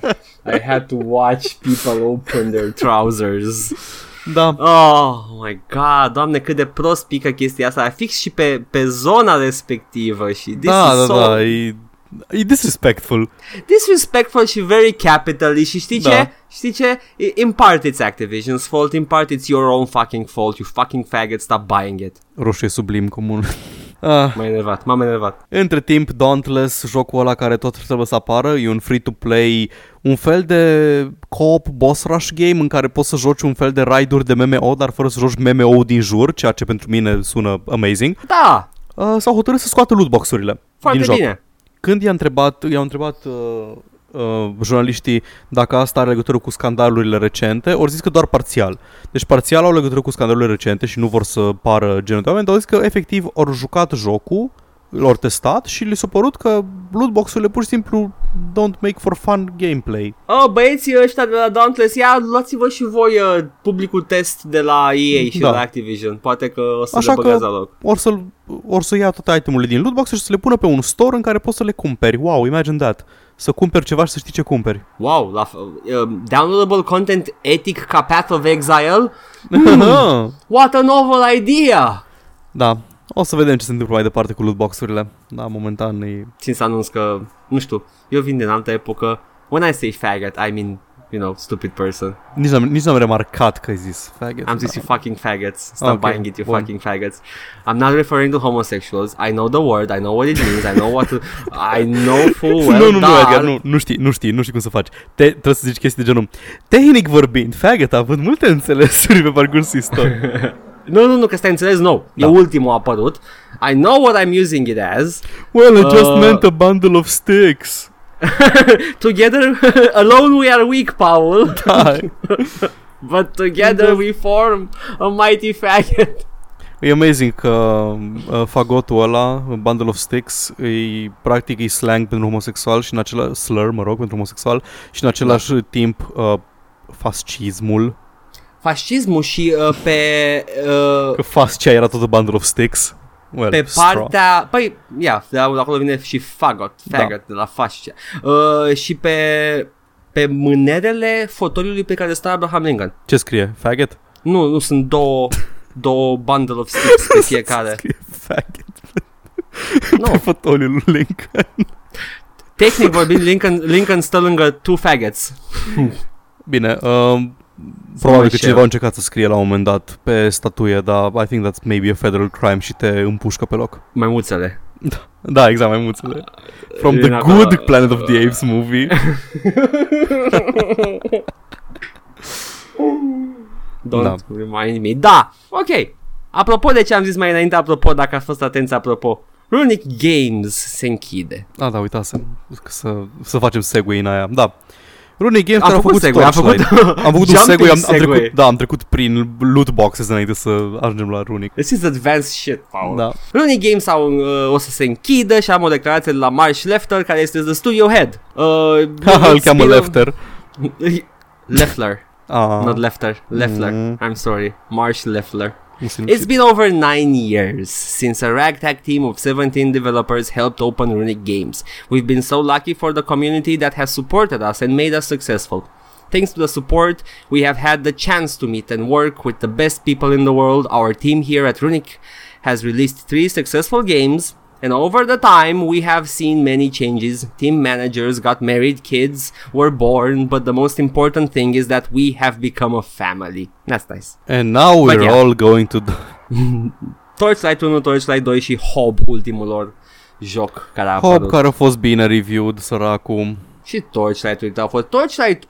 I had to watch people open their trousers. Da, Oh my god, doamne, cât de prost pică chestia asta. Fix și pe, pe zona respectivă și this da, is da, so da, e, e disrespectful. disrespectful și very capitalist și știi Da. ce? Știi ce? I- In part it's Activision's fault, in part it's your own fucking fault, you fucking faggot, stop buying it. Roșu e sublim comun. Ah. M-am enervat, m-am enervat. Între timp, Dauntless, jocul ăla care tot trebuie să apară, e un free-to-play, un fel de co-op boss rush game în care poți să joci un fel de raiduri de MMO, dar fără să joci MMO din jur, ceea ce pentru mine sună amazing. Da, Uh, s-au hotărât să scoată lootbox-urile foarte din joc. bine. Când i-a întrebat, i-au întrebat uh, uh, jurnaliștii dacă asta are legătură cu scandalurile recente, au zis că doar parțial. Deci parțial au legătură cu scandalurile recente și nu vor să pară genul de oameni, dar au zis că efectiv au jucat jocul, l-au testat și li s-a părut că lootbox-urile pur și simplu don't make for fun gameplay. Oh, băieții ăștia de la Dauntless, ia luați-vă și voi uh, publicul test de la EA și Da. de la Activision. Poate că o să Așa le că- băgați la loc. Or să, or să ia toate itemurile din lootbox și să le pună pe un store în care poți să le cumperi. Wow, imagine that. Să cumperi ceva și să știi ce cumperi. Wow, la, f- uh, downloadable content etic ca Path of Exile? What a novel idea! da, o să vedem ce se întâmplă mai departe cu lootbox-urile. Da, momentan e... Țin să anunț că, nu știu, eu vin din altă epocă. When I say faggot, I mean, you know, stupid person. Nici n-am, nici n-am remarcat că ai zis faggot. Am zis da. you fucking faggots. Stop Ok, buying it, you bun. fucking faggots. I'm not referring to homosexuals. I know the word, I know what it means, I know what to... I know full well, nu, nu, nu, dar... Edgar, nu, nu știi, nu știi, nu știi cum să faci. Te, trebuie să zici chestii de genul. Tehnic vorbind, faggot a avut multe înțelesuri pe parcursul istoriei. Nu, nu, nu, că stai înțeles, nou. Da. E ultimul apărut. I know what I'm using it as. well, I just Uh. meant a bundle of sticks. Together, alone we are weak, Paul. Da, But together we form a mighty faggot. e amazing că uh, fagotul ăla, bundle of sticks, e, practic e slang pentru homosexual și în același slur, mă rog, pentru homosexual și în același timp uh, fascismul. Fascismul și uh, pe... Uh, Că fascia era tot a bundle of sticks. Well, Pe straw. partea, păi, ia, de acolo vine și fagot, fagot, Da. de la fascia. Uh, și pe, pe mânerele fotoliului pe care stă Abraham Lincoln. Ce scrie? Faggot? Nu, nu, sunt două, două bundle of sticks pe fiecare. Scrie faggot Nu, pe fotoliul lui Lincoln. tehnic vorbind, Lincoln, Lincoln stă lângă two faggots. Bine, um, probabil că mai cineva share. a încercat să scrie la un moment dat pe statuie, dar I think that's maybe a federal crime și te împușcă pe loc. Maimuțele. Da, exact, mai mulțele. From Din the acolo- good Planet of the Apes movie. Don't Da. remind me. Da, ok. Apropo de ce am zis mai înainte, apropo, dacă a fost atenți, apropo. Runic Games se închide. Ah, da, uitasem să, să facem segue în aia. Da. Runic Games Am care au făcut făcut segue, am făcut, Torchlight. Am făcut un jumping segue, am, am segue. trecut, da, am trecut prin loot boxes înainte să ajungem la Runic. This is advanced shit, Paul. Da. Runic Games au, uh, o să se închidă și am o declarație de la Marsh Lefter, care este the studio head. Uh, Haha, îl cheamă spin-off- Lefter. Leffler, Ah, not Lefter. Leffler. Mm. I'm sorry. Marsh Leffler. It's been over nine years since a ragtag team of 17 developers helped open Runic Games. We've been so lucky for the community that has supported us and made us successful. Thanks to the support, we have had the chance to meet and work with the best people in the world. Our team here at Runic has released three successful games, and over the time, we have seen many changes. Team managers got married, kids were born, but the most important thing is that we have become a family. That's nice. And now But we're yeah. all going to... Torchlight 1, Torchlight 2 și Hob, ultimul lor joc care a Hop, apărut. care a fost bine reviewed, săracul. Și Torchlight, uite, a fost Torchlight U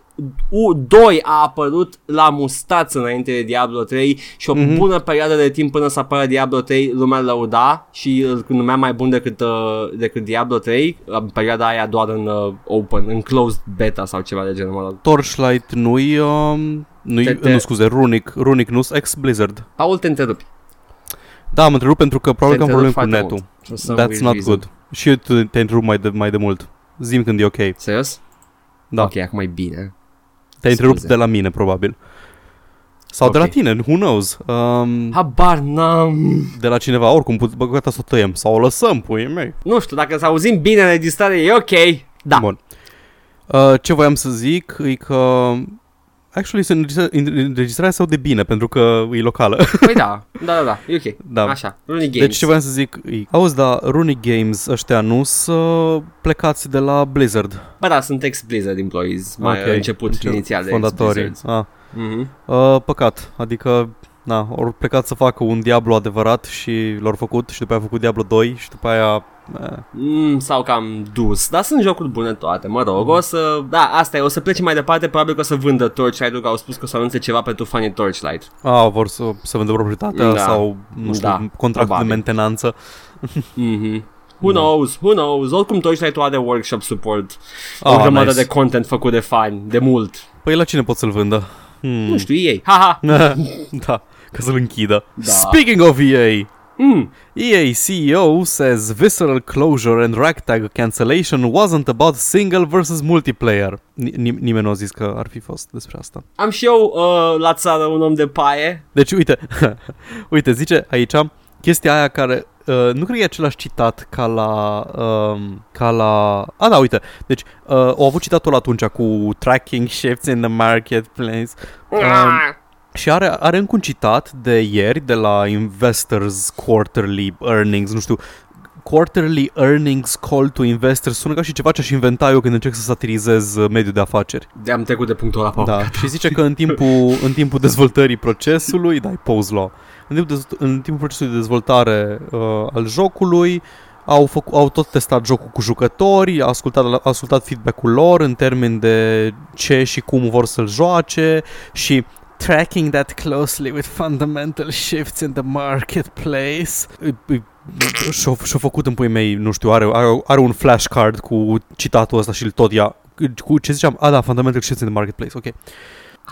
2 a apărut la mustață înainte de Diablo 3 și o Mhm. mm-hmm. bună perioadă de timp până să apară Diablo 3 lumea îl lăuda și îl numea mai bun decât, uh, decât Diablo 3 în perioada aia doar în uh, open, în closed beta sau ceva de genul ăla. Torchlight nu-i... Um, nu-i Te- te- Nu, scuze, Runic. Runic nu ex-Blizzard. Paul, te întrerupi. Da, am întrerupt pentru că probabil că am Te probleme cu întrerup netul. foarte mult. For some That's weird not reason. good. Și eu te, te întrerup mai de, mai de mult. Zim când e ok. Serios? Da. Ok, acum e bine. Te-ai întrerupt Scuze. de la mine, probabil. Sau de la Ok. tine, who knows? Um, Habar n-am. de la cineva, oricum, put- bă, gata să o tăiem. Sau o lăsăm, puii mei. Nu știu, dacă să auzim bine înregistrare e ok. Da. Bun. Uh, ce voiam să zic e că... Actually, se înregistra- înregistrarea se aude bine, pentru că e locală. Păi da, da, da, da, e ok. da. Așa, Runic Games. Deci ce voiam să zic e... Auzi, dar Runic Games ăștia nu sunt plecați de la Blizzard. Bă, da, sunt ex-Blizzard employees, mai Ok. okay. început Încep- inițial de Fondatorii. ex-Blizzard. Ah. Mhm. Uh, păcat, adică na, au plecat să facă un Diablo adevărat și l-au făcut și după aia au făcut Diablo 2 și după aia... Eh, Mm, sau cam dus, dar sunt jocuri bune toate, mă rog, o să, da, asta e, o să plece mai departe, probabil că o să vândă Torchlight-ul, că au spus că o să anunțe ceva pentru fanii Torchlight. a, vor să, să vândă proprietatea Da. sau, nu știu, Da, contract probabil. de mentenanță. Mhm. Who knows, who knows, oricum Torchlight-ul are workshop support, o Ah, grămadă nice. de content făcut de fani, de mult, Păi la cine pot să-l vândă? Hmm. nu știu, ei, haha, da, ca să-l închidă. Da. Speaking of EA, mm. EA CEO says visceral closure and ragtag cancellation wasn't about single versus multiplayer. Ni- nim- nimeni nu a zis că ar fi fost despre asta. Am și eu uh, la țară un om de paie, Deci, uite, uite, zice aici chestia aia care uh, nu cred că e același citat ca la um, ca la a da, uite. Deci, uh, au avut citatul atunci cu tracking shifts in the marketplace. Um, și are, are încă un citat de ieri de la Investors Quarterly Earnings, nu știu, Quarterly Earnings Call to Investors sună ca și ceva ce aș inventa eu când încerc să satirizez uh, mediul de afaceri. de am trecut de punctul ăla, Paul. Da, și zice că în timpul, în timpul dezvoltării procesului, dai pause law, în timpul, dez, în timpul procesului de dezvoltare uh, al jocului, au, făcut, au tot testat jocul cu jucători, au ascultat, au ascultat feedback-ul lor în termen de ce și cum vor să-l joace și tracking that closely with fundamental shifts in the marketplace. Îi- îi- Și-a, și-a făcut în puii mei, nu știu, are, are, are un flashcard cu citatul ăsta și îl tot ia. Cu ce ziceam? A, da, fundamental shifts in the marketplace, ok.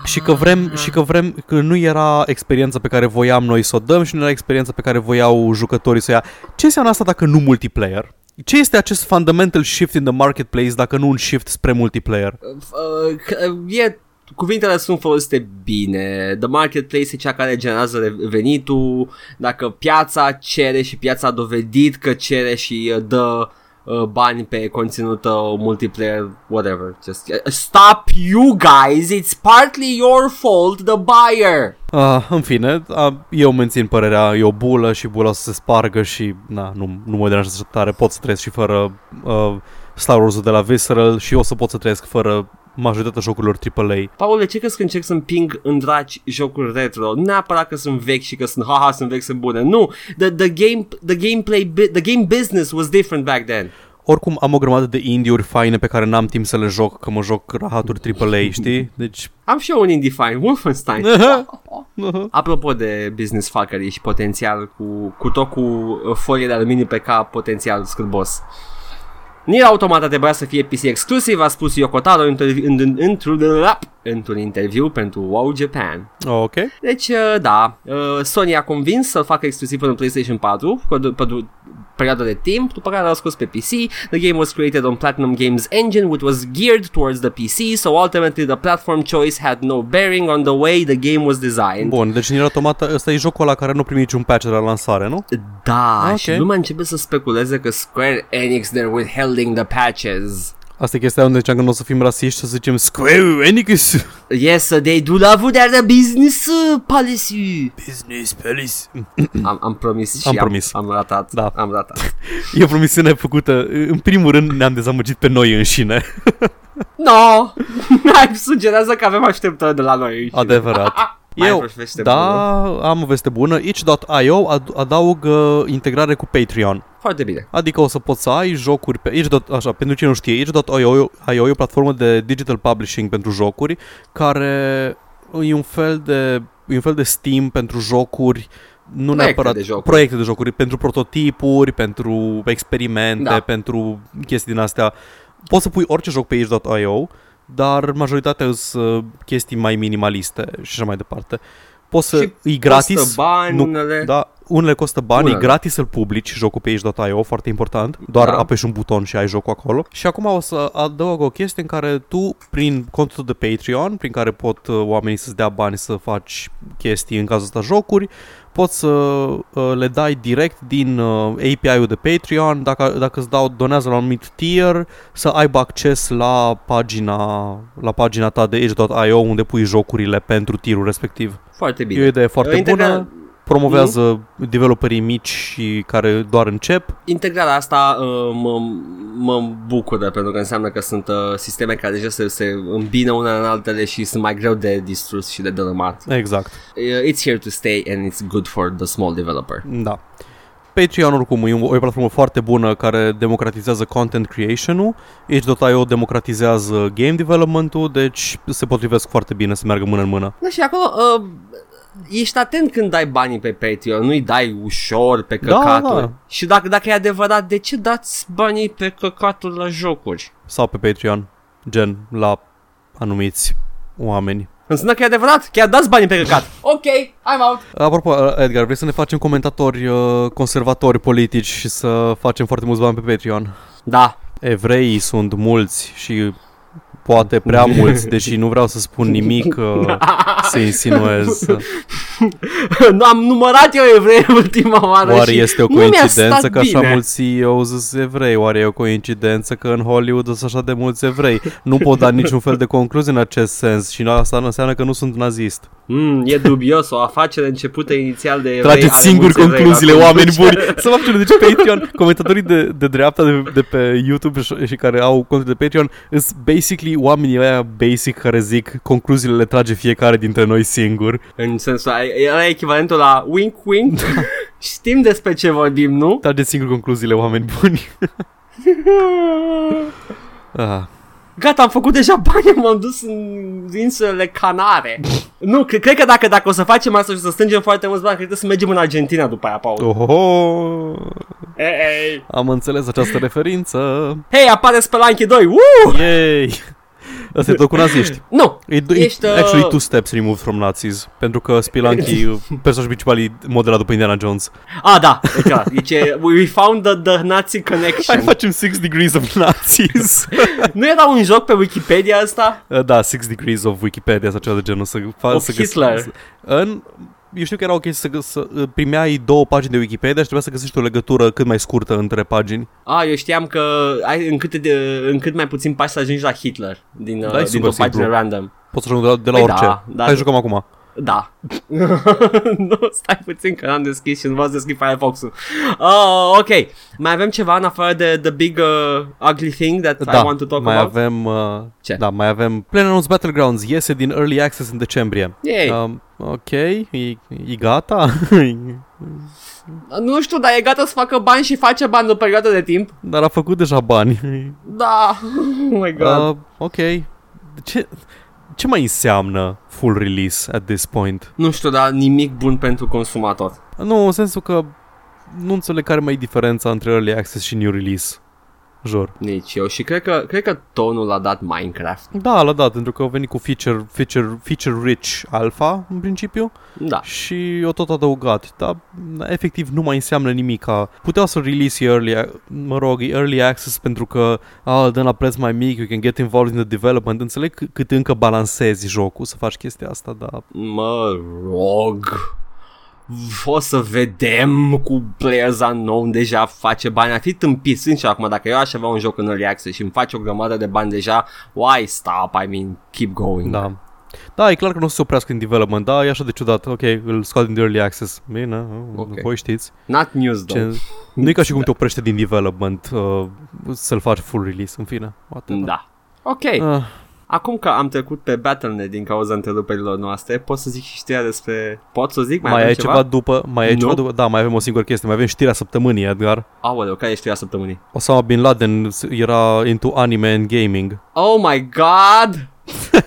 Și că vrem, și că vrem, că nu era experiența pe care voiam noi să o dăm și nu era experiența pe care voiau jucătorii să o ia. Ce înseamnă asta dacă nu multiplayer? Ce este acest fundamental shift in the marketplace dacă nu un shift spre multiplayer? Uh, că- e cuvintele sunt folosite bine. The marketplace e cea care generează re- venitul. Dacă piața cere și piața a dovedit că cere și uh, dă uh, bani pe conținut uh, multiplayer, whatever. Just uh, stop you guys. It's partly your fault, the buyer. Uh, în fine, uh, eu mențin părerea, e o bulă și bula o să se spargă și na, nu, nu mă deranjează tare, pot să trăiesc și fără uh, Star Wars de la Visceral și o să pot să trăiesc fără majoritatea jocurilor AAA. Paul, de ce crezi că încerc să împing în dragi jocuri retro? Nu neapărat că sunt vechi și că sunt haha, sunt vechi, sunt bune. Nu, the, the, game, the, gameplay, bu- the game business was different back then. Oricum am o grămadă de indie-uri faine pe care n-am timp să le joc, că mă joc rahaturi AAA, știi? Deci... Am și eu un indie fine, Wolfenstein. Apropo de business fuckery și potențial cu, cu tot cu uh, folie de aluminiu pe cap, potențial scârbos. Nier Automata trebuia să fie PC exclusiv, a spus Yoko Taro într- în- în- într-un într-un interviu pentru WoW Japan. ok. Deci, uh, da, uh, Sony a convins să-l facă exclusiv pentru PlayStation 4 pe, pe, pe perioadă de timp, după care l-a scos pe PC. The game was created on Platinum Games Engine, which was geared towards the PC, so ultimately the platform choice had no bearing on the way the game was designed. Bun, deci Nier Automata, ăsta e jocul ăla care nu primi niciun patch de la lansare, nu? Da, Ok. și lumea începe să speculeze că Square Enix they're withholding the patches. Asta e chestia unde ziceam că nu o să fim rasiști, să zicem Square Enix. Yes, they do love their business uh, policy. Business Palace. Am, am promis și Am am, promis. am ratat. Da. Am ratat. E o promisiune făcută, în primul rând ne-am dezamăgit pe noi înșine. No! Ai sugerează că avem așteptări de la noi. Adevărat. Mai Eu, ai o veste da, am o veste bună. Itch.io ad- adaugă integrare cu Patreon. Foarte bine. Adică o să poți să ai jocuri pe Itch. Așa, pentru cine nu știe, Itch.io IO e o platformă de digital publishing pentru jocuri care e un fel de, e un fel de Steam pentru jocuri nu Proiecte neapărat de jocuri. proiecte de jocuri, pentru prototipuri, pentru experimente, Da. pentru chestii din astea. Poți să pui orice joc pe itch.io, dar majoritatea sunt uh, chestii mai minimaliste și așa mai departe. Poți să, Și e gratis, Costă bani, nu- unele. da, unele costă bani, Unele. e gratis să-l publici jocul pe itch.io, foarte important. Doar Da. apeși un buton și ai jocul acolo. Și acum o să adaug o chestie în care tu, prin contul de Patreon, prin care pot uh, oamenii să-ți dea bani să faci chestii, în cazul ăsta jocuri, poți să uh, le dai direct din uh, API-ul de Patreon, dacă, dacă îți dau, donează la un anumit tier, să aibă acces la pagina, la pagina ta de itch.io unde pui jocurile pentru tirul respectiv. Foarte E o bine. idee foarte Uh, integra- bună promovează developerii mici și care doar încep. Integrarea asta uh, mă, mă bucură pentru că înseamnă că sunt uh, sisteme care deja se, se îmbină unele în altele și sunt mai greu de distrus și de dărâmat. Exact. Uh, it's here to stay and it's good for the small developer. Da. Patreon oricum e o, e o platformă foarte bună care democratizează content creation-ul, itch.io democratizează game development-ul, deci se potrivesc foarte bine să meargă mână în mână. Da, și acolo uh, ești atent când dai banii pe Patreon, nu-i dai ușor pe Da, căcaturi. da. Și dacă, dacă e adevărat, de ce dați banii pe căcaturi la jocuri? Sau pe Patreon, gen la anumiți oameni. Înseamnă că e adevărat, chiar dați banii pe căcat. ok, I'm out. Apropo, Edgar, vrei să ne facem comentatori uh, conservatori politici și să facem foarte mulți bani pe Patreon? Da, Evreii sunt mulți și poate prea mulți, deși nu vreau să spun nimic uh, să insinuez. nu am numărat eu evrei ultima oară Oare și este o nu mi-a coincidență stat că așa bine. mulți CEO sunt evrei? Oare e o coincidență că în Hollywood sunt așa de mulți evrei? Nu pot da niciun fel de concluzie în acest sens și asta nu înseamnă că nu sunt nazist. Mm, e dubios, o afacere începută inițial de evrei. Trageți are singur mulți evrei concluziile, la oameni conducere. buni. Să vă de ce Patreon, comentatorii de, de dreapta de, de pe YouTube și, și care au conturi de Patreon sunt basically oamenii ăia basic care zic concluziile le trage fiecare dintre noi singur. În sensul, era echivalentul la wink wink. Știm despre ce vorbim, nu? Trageți singur concluziile, oameni buni. ah. Gata, am făcut deja bani, m-am dus în insulele Canare. nu, cred, cred că dacă, dacă o să facem asta și o să strângem foarte mulți bani, cred că să mergem în Argentina după aia, Paul. Ohoho. Ei, ei. Am înțeles această referință. Hei, apare Spelunky 2, Woo! Yay! Asta e tot cu naziști. Nu! E, e Ești, uh, actually two steps removed from Nazis. Pentru că Spelunky, personajul principal, e modelat după Indiana Jones. Ah, da, e clar. Zice, we found the, the Nazi Hai connection. facem Six Degrees of Nazis. nu era un joc pe Wikipedia asta? Uh, da, Six Degrees of Wikipedia sau ceva de genul. Să, fa- Of să Hitler. În, eu știu că era ok să, gă- să uh, primeai două pagini de Wikipedia și trebuia să găsești o legătură cât mai scurtă între pagini. Ah, eu știam că ai în cât, de, în cât mai puțin pași să ajungi la Hitler din, uh, Da, e din super o pagină simplu. random. Poți să ajung de la, de la Păi orice. da, da. Hai jucăm acum. Da. nu, stai puțin că n-am deschis și nu vreau să deschid Firefox-ul. Oh, ok. Mai avem ceva în afară de the big uh, ugly thing that Da, I want to talk mai about? avem uh, Ce? Da, mai avem PlayerUnknown's Battlegrounds iese din Early Access în decembrie. Yay. Um, ok, e, e gata? Nu știu, dar e gata să facă bani și face bani de o perioadă de timp. Dar a făcut deja bani. Da. Oh my god. Uh, ok. Ce, ce mai înseamnă full release at this point? Nu știu, dar nimic bun pentru consumator. Nu, în sensul că nu înțeleg care mai e diferența între Early Access și New Release. Jur. Nici eu. Și cred că, cred că tonul l-a dat Minecraft. Da, l-a dat, pentru că au venit cu feature, feature, feature rich alpha, în principiu, Da. și o tot adăugat, dar efectiv nu mai înseamnă nimic. Puteau să release early, mă rog, early access pentru că ah, dăm la preț mai mic, you can get involved in the development. Înțeleg c- cât încă balancezi jocul să faci chestia asta, dar Mă rog. O să vedem cu Players Unknown deja face bani. Ar fi tâmpit, sincer, acum dacă eu aș avea un joc în Early Access și îmi face o grămadă de bani deja, why stop? I mean, keep going. da. Da, e clar că nu o să se oprească în development, da, e așa de ciudat, ok, îl scot din early access, bine, Ok. okay. voi știți. Not news, though. Ce, nu e ca și cum te oprește din development uh, să-l faci full release, în fine. whatever. Da. Ok. Uh, Acum că am trecut pe Battle.net din cauza întreruperilor noastre, pot să zic și știrea despre... Pot să zic? Mai, mai avem ai ceva? ceva după? Mai ai Nu. ceva după? Da, mai avem o singură chestie. Mai avem știrea săptămânii, Edgar. Aoleu, care e știrea săptămânii? Osama Bin Laden era into anime and gaming. Oh my god!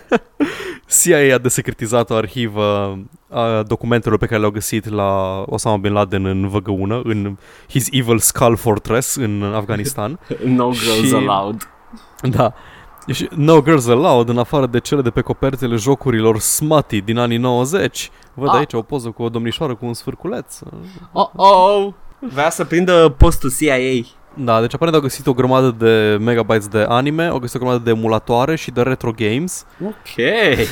CIA a desecretizat o arhivă a documentelor pe care le-au găsit la Osama Bin Laden în Văgăună, în His Evil Skull Fortress în Afganistan. No girls Și- allowed. da. Și No Girls Allowed, în afară de cele de pe copertele jocurilor smutty din anii 90. Văd Ah. aici o poză cu o domnișoară cu un sfârculeț. Oh, oh! Vrea să prindă postul CIA. Da, deci aparent au găsit o grămadă de megabytes de anime, au găsit o grămadă de emulatoare și de retro games. Ok.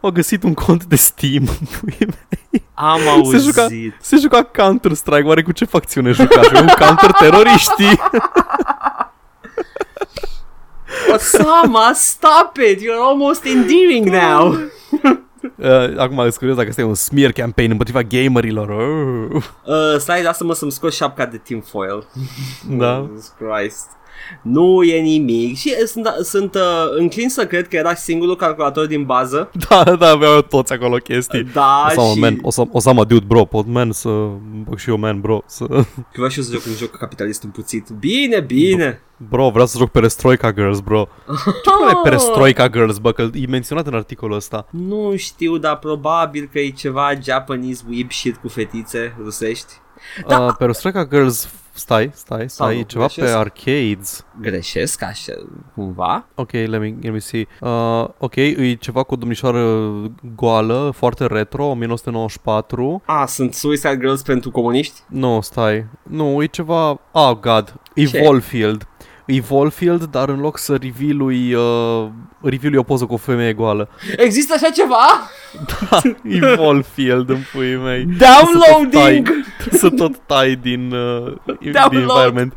Au găsit un cont de Steam. Am Se auzit. juca, se juca Counter-Strike, oare cu ce facțiune juca? Juca cu counter-teroriștii? Osama, stop it! You're almost endearing now. Uh, acum îți curios dacă este un smear campaign împotriva gamerilor. Uh, Uh, stai, lasă-mă să-mi scot șapca de tinfoil. Da. Jesus Christ. Nu e nimic și uh, sunt, sunt uh, înclin să cred că era singurul calculator din bază. da, da, aveau toți acolo chestii. Da, Osama, și... man, Osama, Osama, dude, bro, pot, man, să bag și eu, man, bro, să... Vreau și eu să joc un joc capitalist împuțit. Bine, bine. Bro, vreau să joc Perestroika Girls, bro. Ce oh. e Perestroika Girls, bă, că e menționat în articolul ăsta. Nu știu, dar probabil că e ceva Japanese weeb shit cu fetițe rusești. Da. Uh, Perestroika Girls, stai, stai, stai, nu, e ceva pe greșesc? arcades. Greșesc așa, cumva? Ok, let me, let me see. Uh, ok, e ceva cu o domnișoară goală, foarte retro, 1994. A, sunt Suicide Girls pentru comuniști? Nu, stai. Nu, e ceva... Oh, God. E Ce? Volfield. E Volfield, dar în loc să reveal-ui, uh, reveal o poză cu o femeie goală. Există așa ceva? E Volfield în puii mei. Downloading! Să tot tai din, uh, din Download. environment.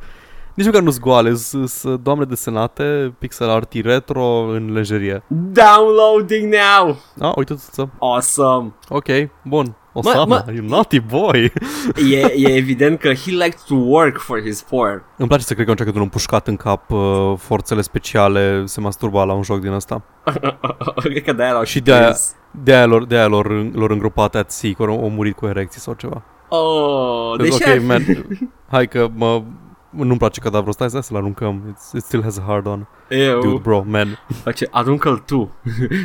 Nici măcar nu-s goale, sunt doamne desenate, pixel art retro în lejerie. Downloading now! Ah, uite să Awesome! Ok, bun. Osama, mă- you naughty boy. E, e evident că he liked to work for his porn. Îmi place să cred că un când un împușcat în cap uh, forțele speciale se masturba la un joc din ăsta. Cred că de-aia l-au Și de-aia- prins. De-aia lor, de-aia lor, lor îngropat at sea, că au au murit cu erecții sau ceva. Oh, Deci, deși ok, ar fi- man, hai că mă, nu-mi place cadavrul ăsta, hai să-l aruncăm. It's, it still has a hard on. Eu, Dude, bro, man. face, aruncă-l tu.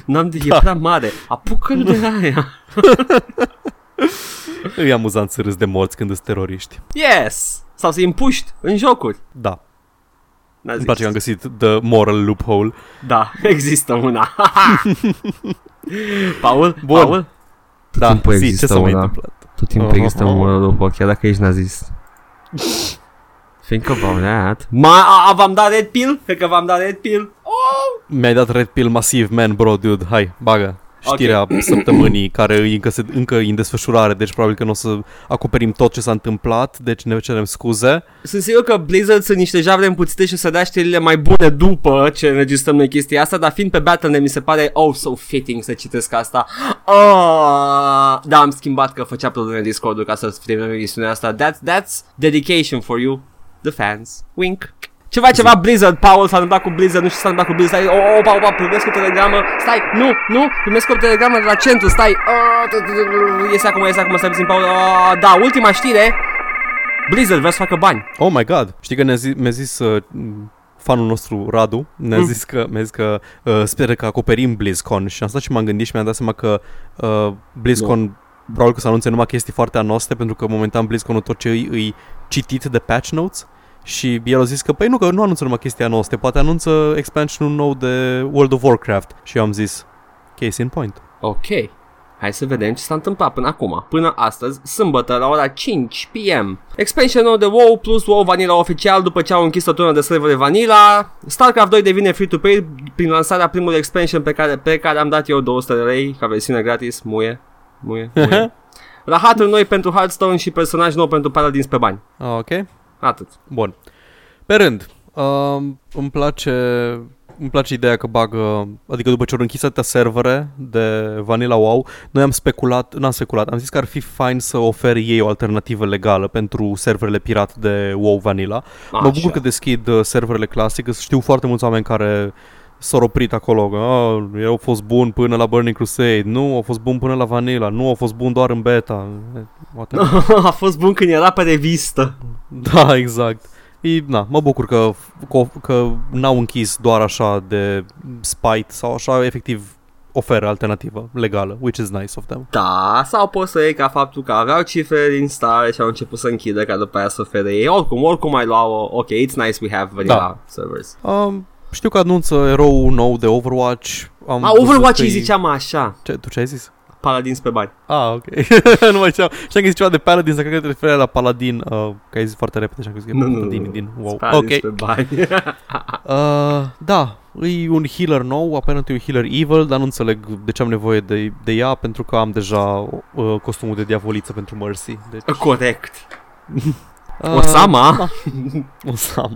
N-am de, Da. e prea mare. Apucă-l de aia. E amuzant să râzi de morți când sunt teroriști. Yes! Sau să-i împuști în jocuri. Da. N-a Îmi zis. place că am găsit the moral loophole. Da, există una. Paul? Bun. Paul? Da, timpul zi, ce există s-a mai una. întâmplat? Tot timpul Oh, există oh, un oh. moral loophole, chiar dacă ești nazist. Think about that. Ma, a, v-am dat red pill? Cred că v-am dat red pill. Oh! Mi-ai dat red pill masiv, man, bro, dude. Hai, bagă. Știrea săptămânii care e încă, se, încă e în desfășurare, deci probabil că nu o să acoperim tot ce s-a întâmplat, deci ne cerem scuze. Sunt sigur că Blizzard sunt niște javre împuțite și o să dea știrile mai bune după ce înregistrăm noi chestia asta, dar fiind pe Battle.net mi se pare oh so fitting să citesc asta. Ah, da, am schimbat că făcea upload în Discord ca să fie emisiunea asta. That's, that's dedication for you, the fans. Wink. Ceva, ceva Blizzard, Paul s-a întâmplat cu Blizzard, nu știu ce s-a întâmplat cu Blizzard, stai, oh, oh, Paul, Paul, primesc o telegramă, stai, nu, nu, primesc o telegramă de la centru, stai, ah, t- t- t- iese acum, iese acum, stai puțin, Paul, ah, da, ultima știre, Blizzard vrea să facă bani. Oh my god! Știi că ne-a zis, mi-a zis uh, fanul nostru Radu, ne-a Mm. zis că, mi-a zis că uh, speră că acoperim BlizzCon și am stat și m-am gândit și mi-am dat seama că uh, BlizzCon probabil că să anunțe numai chestii foarte anoste pentru că momentan BlizzCon tot ce îi, îi citit de patch notes și el a zis că, păi nu, că nu anunță numai chestii anoste, poate anunță expansionul nou de World of Warcraft. Și eu am zis, case in point. Ok. Hai să vedem ce s-a întâmplat până acum. Până astăzi, sâmbătă, la ora 5 PM. Expansion nou de WoW plus WoW Vanilla oficial după ce au închis o turnă de servere Vanilla. StarCraft 2 devine free-to-play prin lansarea primului expansion pe care, pe care am dat eu 200 de lei ca versiune gratis. Muie. Muie. muie. Rahaturi noi pentru Hearthstone și personaj nou pentru Paladins pe bani. Ok? Atât. Bun. Pe rând, uh, îmi place îmi place ideea că bagă, adică după ce au închis atâtea servere de Vanilla WoW, noi am speculat, n-am speculat, am zis că ar fi fain să ofere ei o alternativă legală pentru serverele pirat de WoW Vanilla. Mă bucur Așa. că deschid uh, serverele clasic, știu foarte mulți oameni care s-au oprit acolo, că oh, eu au fost bun până la Burning Crusade, nu, au fost bun până la Vanilla, nu, au fost bun doar în beta. Eh, whatever. A fost bun când era pe revistă. Da, exact. E, na, mă bucur că, că, că n-au închis doar așa de spite sau așa, efectiv oferă alternativă legală, which is nice of them. Da, sau poți să iei ca faptul că aveau cifre din stare și au început să închidă ca după aia să ofere ei. Oricum, oricum ai lua ok, it's nice we have vanilla Da. servers. Um, știu că anunță erou nou de Overwatch. Am A, văzut Overwatch că îi e- ziceam așa, Ce, tu ce ai zis? Paladins pe bani. Ah, ok. nu mai știam. Știam că zici ceva de Paladin, dar cred că te referea la Paladin, uh, că ai zis foarte repede și am crezut că e Nu, nu, Paladin nu. din WoW. Paladins Ok. pe bani. Uh, da, e un healer nou, aparent e un healer evil, dar nu înțeleg de ce am nevoie de, de ea, pentru că am deja uh, costumul de diavoliță pentru Mercy. Deci, Corect. uh, Osama? Osama.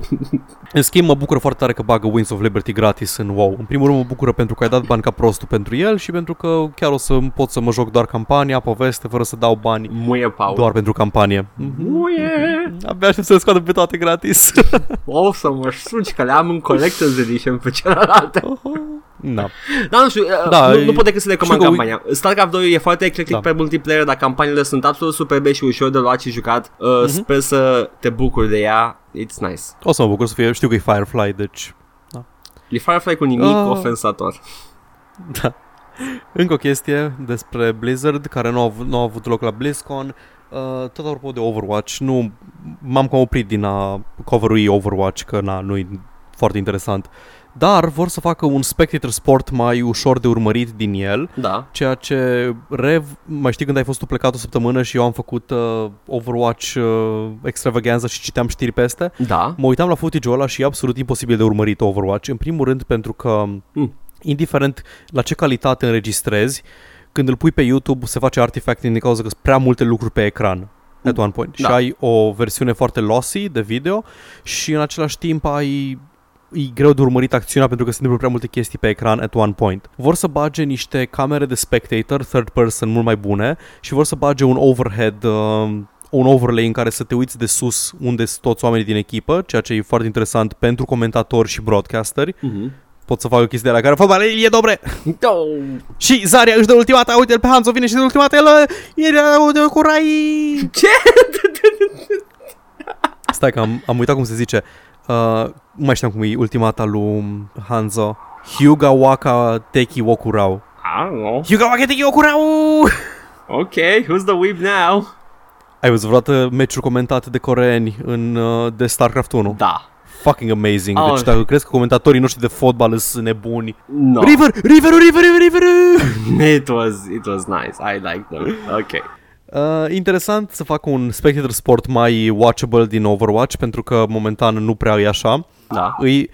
În schimb, mă bucur foarte tare că bagă Wings of Liberty gratis în WoW. În primul rând mă bucură pentru că ai dat bani ca prostul pentru el și pentru că chiar o să pot să mă joc doar campania, poveste, fără să dau bani Muie, Paul. doar pentru campanie. Muie. Abia aștept să le scoată pe toate gratis. O să mă suci că le am în Collector's Edition pe celelalte. Da. Dar nu știu, Da, da, nu, e- nu pot decât să recomand știu că campania. StarCraft 2 e foarte eclectic Da. pe multiplayer, dar campaniile sunt absolut superbe și ușor de luat și jucat. Uh, Mhm. Sper să te bucuri de ea. It's nice. O să mă bucur să fie, știu că e Firefly, deci E Firefly cu nimic Ah. ofensator. Da. Încă o chestie despre Blizzard care nu a avut, nu a avut loc la BlizzCon. Uh, tot apropo de Overwatch, nu m-am cam oprit din a coverui Overwatch, că na, nu e foarte interesant. Dar vor să facă un spectator sport mai ușor de urmărit din el, Da. ceea ce Rev, mai știi când ai fost tu plecat o săptămână și eu am făcut uh, Overwatch uh, extravaganza și citeam știri peste? Da. Mă uitam la footage-ul ăla și e absolut imposibil de urmărit Overwatch. În primul rând pentru că, Mm. indiferent la ce calitate înregistrezi, când îl pui pe YouTube se face artifacting din cauza că sunt prea multe lucruri pe ecran. At one point. Da. Și ai o versiune foarte lossy de video și în același timp ai e greu de urmărit acțiunea pentru că se întâmplă prea multe chestii pe ecran at one point. Vor să bage niște camere de spectator, third person, mult mai bune și vor să bage un overhead, uh, un overlay în care să te uiți de sus unde sunt toți oamenii din echipă, ceea ce e foarte interesant pentru comentatori și broadcasteri. Mhm. Pot să fac o chestie de la care fă e dobre! Oh. Și Zaria își dă ultimata, uite-l pe Hanzo, vine și de ultimata, el e de cu rai! Ce? Stai că am, am uitat cum se zice. Uh, nu mai știam cum e ultimata lui Hanzo. Hyuga Waka Teki Wokurau. I don't know. Hyuga Waka Teki Wokurau! Ok, who's the weeb now? Ai văzut vreodată meciuri comentate de coreeni în, uh, de StarCraft 1? Da. fucking amazing. Oh. Deci dacă crezi că comentatorii noștri de fotbal sunt nebuni. No. River, River, River, River, River. It was, it was nice. I liked them. Okay. Uh, interesant să facă un spectator sport mai watchable din Overwatch pentru că momentan nu prea e așa. Da. Îi,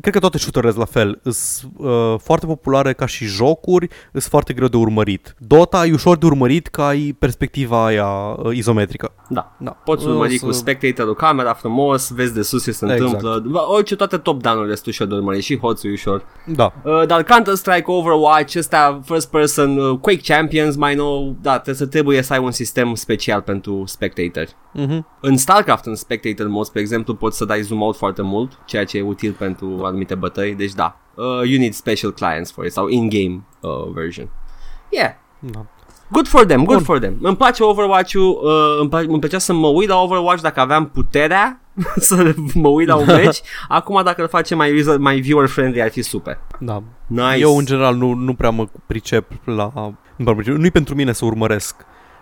cred că toate shooterele la fel. Sunt uh, foarte populare ca și jocuri, sunt foarte greu de urmărit. Dota e ușor de urmărit ca ai perspectiva aia uh, izometrică. Da. Da. Poți O urmări să- cu spectatorul camera frumos, vezi de sus ce se Exact. întâmplă. Ba, Orice, toate top-down-urile sunt ușor de urmărit și hoțul e ușor. Da. Uh, dar Counter-Strike, Overwatch, ăsta, First Person, uh, Quake Champions, mai nou, da, trebuie să trebuie să ai un sistem special pentru spectator. Mhm. În StarCraft, în Spectator Mode, spre exemplu, poți să dai zoom out foarte mult, ceea ce e util pentru anumite bătăi, deci da, uh, you need special clients for it, sau in-game uh, version. Yeah, da. Good for them, good Bun. for them. Îmi place Overwatch-ul, uh, îmi, pla- îmi plăcea să mă uit la Overwatch dacă aveam puterea să mă uit la un match. Acum dacă îl facem mai, user, mai viewer-friendly ar fi super. da. Nice. Eu, în general, nu, nu prea mă pricep la... Nu prea mă pricep. Nu-i pentru mine să urmăresc.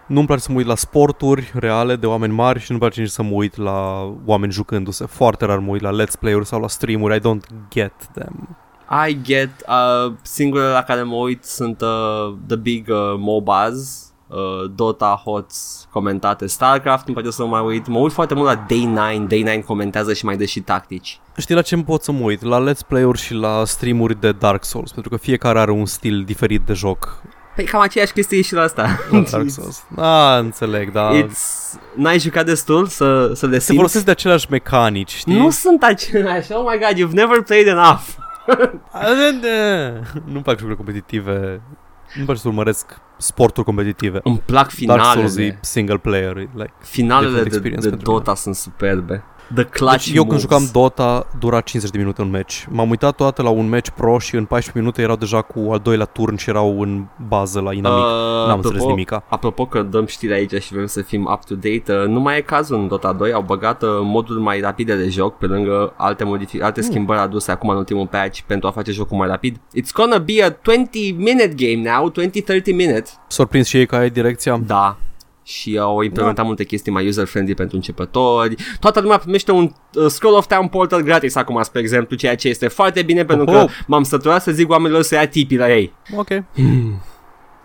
Nu-mi place să mă uit la sporturi reale de oameni mari și nu-mi place nici să mă uit la oameni jucându-se. Foarte rar mă uit la let's play-uri sau la stream-uri. I don't get them. I get, uh, singurele la care mă uit sunt uh, The Big uh, MOBAs, uh, Dota, HOTS, comentate, StarCraft, îmi place să mă mai uit. Mă uit foarte mult la Day9, Day9 comentează și mai dă și tactici. Știi la ce pot să mă uit? La let's play-uri și la stream-uri de Dark Souls. Pentru că fiecare are un stil diferit de joc. Păi cam aceeași chestie e și la asta. La Dark Souls. Ah, înțeleg, da. It's... N-ai jucat destul să, să le Se simți? folosesc de aceleași mecanici, știi? Nu sunt același. Oh my god, you've never played enough. Nu-mi plac jocurile competitive. Nu-mi place să urmăresc sporturi competitive. Îmi plac Dark Souls finalele. e single player. e Like. Finalele different de, experience de pentru Dota sunt superbe. The clutch Deci eu când moves. jucam Dota dura 50 de minute un match. M-am uitat toată la un match pro și în 14 minute erau deja cu al doilea turn și erau în bază la inamic. Uh, N-am înțeles nimica. Apropo că dăm știri aici și vrem să fim up-to-date, uh, nu mai e cazul în Dota 2, au băgat uh, moduri mai rapide de joc pe lângă alte, modific- alte Hmm. schimbări aduse acum în ultimul patch pentru a face jocul mai rapid. It's gonna be a 20-minute game now, 20-30 minute. Surprins și ei că ai direcția. Da. Și au implementat multe chestii mai user-friendly pentru începători. Toată lumea primește un uh, Scroll of Town Portal gratis acum, spre exemplu, ceea ce este foarte bine pentru că Oho. m-am săturat să zic oamenilor să ia tipii la ei. Ok.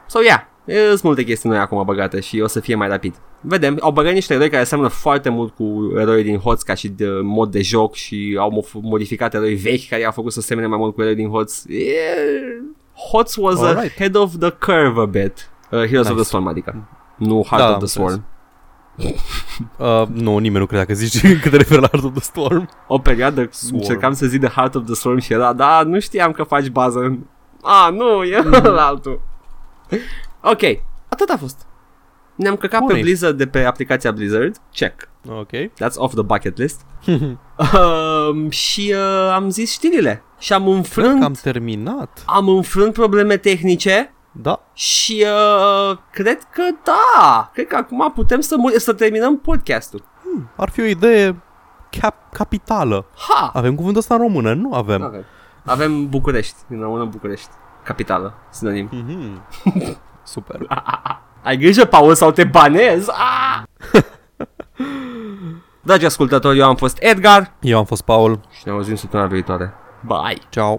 So, yeah, sunt multe chestii noi acum băgate și o să fie mai rapid. Vedem, au băgat niște eroi care seamănă foarte mult cu eroi din HOTS ca și de mod de joc și au mo- modificat eroi vechi care i-au făcut să semene mai mult cu eroi din HOTS. Yeah. HOTS was Alright. ahead of the curve a bit. Uh, Heroes of Nice. the Storm, adică. Nu Heart Da, of am the Storm. Uh, nu, nimeni nu credea că zici că te referi la Heart of the Storm. O perioadă Swarm. încercam să zic de Heart of the Storm și era, da, nu știam că faci bază în... A, nu, e Mhm. la altul. Ok, atât a fost. Ne-am căcat Bun pe ești. Blizzard de pe aplicația Blizzard. Check. Ok. That's off the bucket list. um, și uh, am zis știrile. Și am Cred înfrânt, că am... am terminat. am înfrânt probleme tehnice Da. și uh, cred că da. Cred că acum putem să, mu- să terminăm podcastul. Ar fi o idee cap- capitală. Ha! Avem cuvântul ăsta în română? Nu avem. Avem. Avem București, din română București. Capitală, sinonim. Mhm. Super. Ai grijă, Paul, sau te banez? Ah! Dragi ascultători, eu am fost Edgar Eu am fost Paul. și ne auzim săptămâna viitoare. Bye! Ciao.